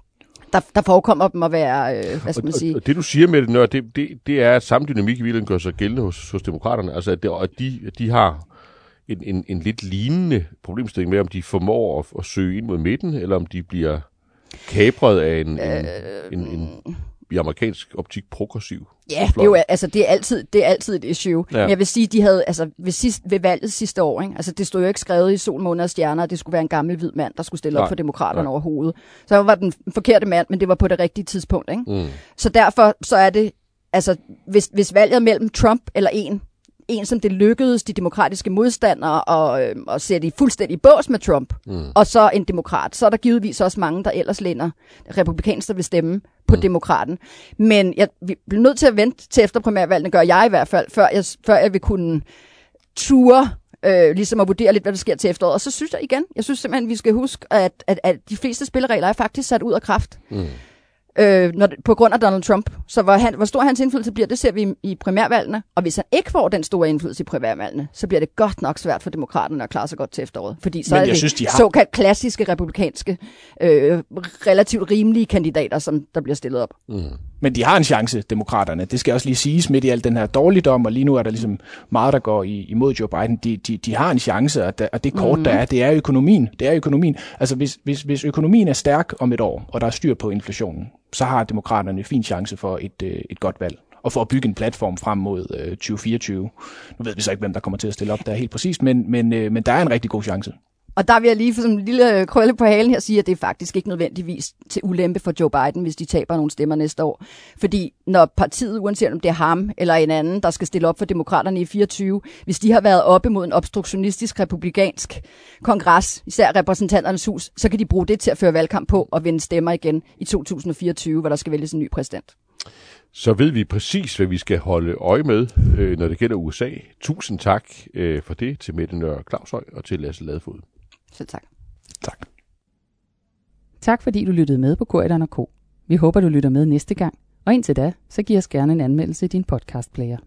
der, der forekommer dem at være, øh, hvad skal man sige... Og, og det du siger med det, Nør, det, det, det er, at samme dynamik i virkeligheden gør sig gældende hos, hos demokraterne. Altså, at, det, at de, de har en, en, en lidt lignende problemstilling med, om de formår at, at søge ind mod midten, eller om de bliver kapret af en, øh, en, en, en i amerikansk optik progressiv. Ja, det er jo, altså, det er altid, det er altid et issue. Ja. Men jeg vil sige, de havde, altså, ved, sidst, ved valget sidste år, ikke? Altså, det stod jo ikke skrevet i sol, måned og stjerner, at det skulle være en gammel hvid mand, der skulle stille op Nej. for demokraterne Nej. overhovedet. Så var den forkerte mand, men det var på det rigtige tidspunkt. Ikke? Mm. Så derfor så er det, altså, hvis, hvis valget mellem Trump eller en, en, som det lykkedes de demokratiske modstandere at, øh, at sætte i fuldstændig bås med Trump, mm. og så en demokrat. Så er der givetvis også mange, der ellers lænder republikansk, der vil stemme på mm. demokraten. Men jeg, vi bliver nødt til at vente til efter primærvalgene, gør jeg i hvert fald, før jeg, før jeg vil kunne ture øh, ligesom at vurdere lidt, hvad der sker til efteråret. Og så synes jeg igen, jeg synes simpelthen, vi skal huske, at, at, at de fleste spilleregler er faktisk sat ud af kraft. Mm øh, når, på grund af Donald Trump. Så hvor, han, hvor stor hans indflydelse bliver, det ser vi i, i primærvalgene. Og hvis han ikke får den store indflydelse i primærvalgene, så bliver det godt nok svært for demokraterne at klare sig godt til efteråret. Fordi så Men er det synes, de har... såkaldt klassiske republikanske, øh, relativt rimelige kandidater, som der bliver stillet op. Mm. Men de har en chance, demokraterne. Det skal også lige siges midt i al den her dårligdom, og lige nu er der ligesom meget, der går imod Joe Biden. De, de, de har en chance, og, og det kort, mm. der er, det er økonomien. Det er økonomien. Altså hvis, hvis, hvis økonomien er stærk om et år, og der er styr på inflationen, så har demokraterne en fin chance for et, øh, et godt valg og for at bygge en platform frem mod øh, 2024. Nu ved vi så ikke, hvem der kommer til at stille op der helt præcist, men, men, øh, men der er en rigtig god chance. Og der vil jeg lige for sådan en lille øh, krølle på halen her sige, at det er faktisk ikke nødvendigvis til ulempe for Joe Biden, hvis de taber nogle stemmer næste år. Fordi når partiet, uanset om det er ham eller en anden, der skal stille op for demokraterne i 24, hvis de har været oppe mod en obstruktionistisk republikansk kongres, især repræsentanternes hus, så kan de bruge det til at føre valgkamp på og vinde stemmer igen i 2024, hvor der skal vælges en ny præsident så ved vi præcis, hvad vi skal holde øje med, øh, når det gælder USA. Tusind tak øh, for det til Mette Nørre Claushøj og til Lasse Ladefod. Selv tak. Tak. Tak fordi du lyttede med på Korridoren K. Vi håber, du lytter med næste gang. Og indtil da, så giv os gerne en anmeldelse i din podcastplayer.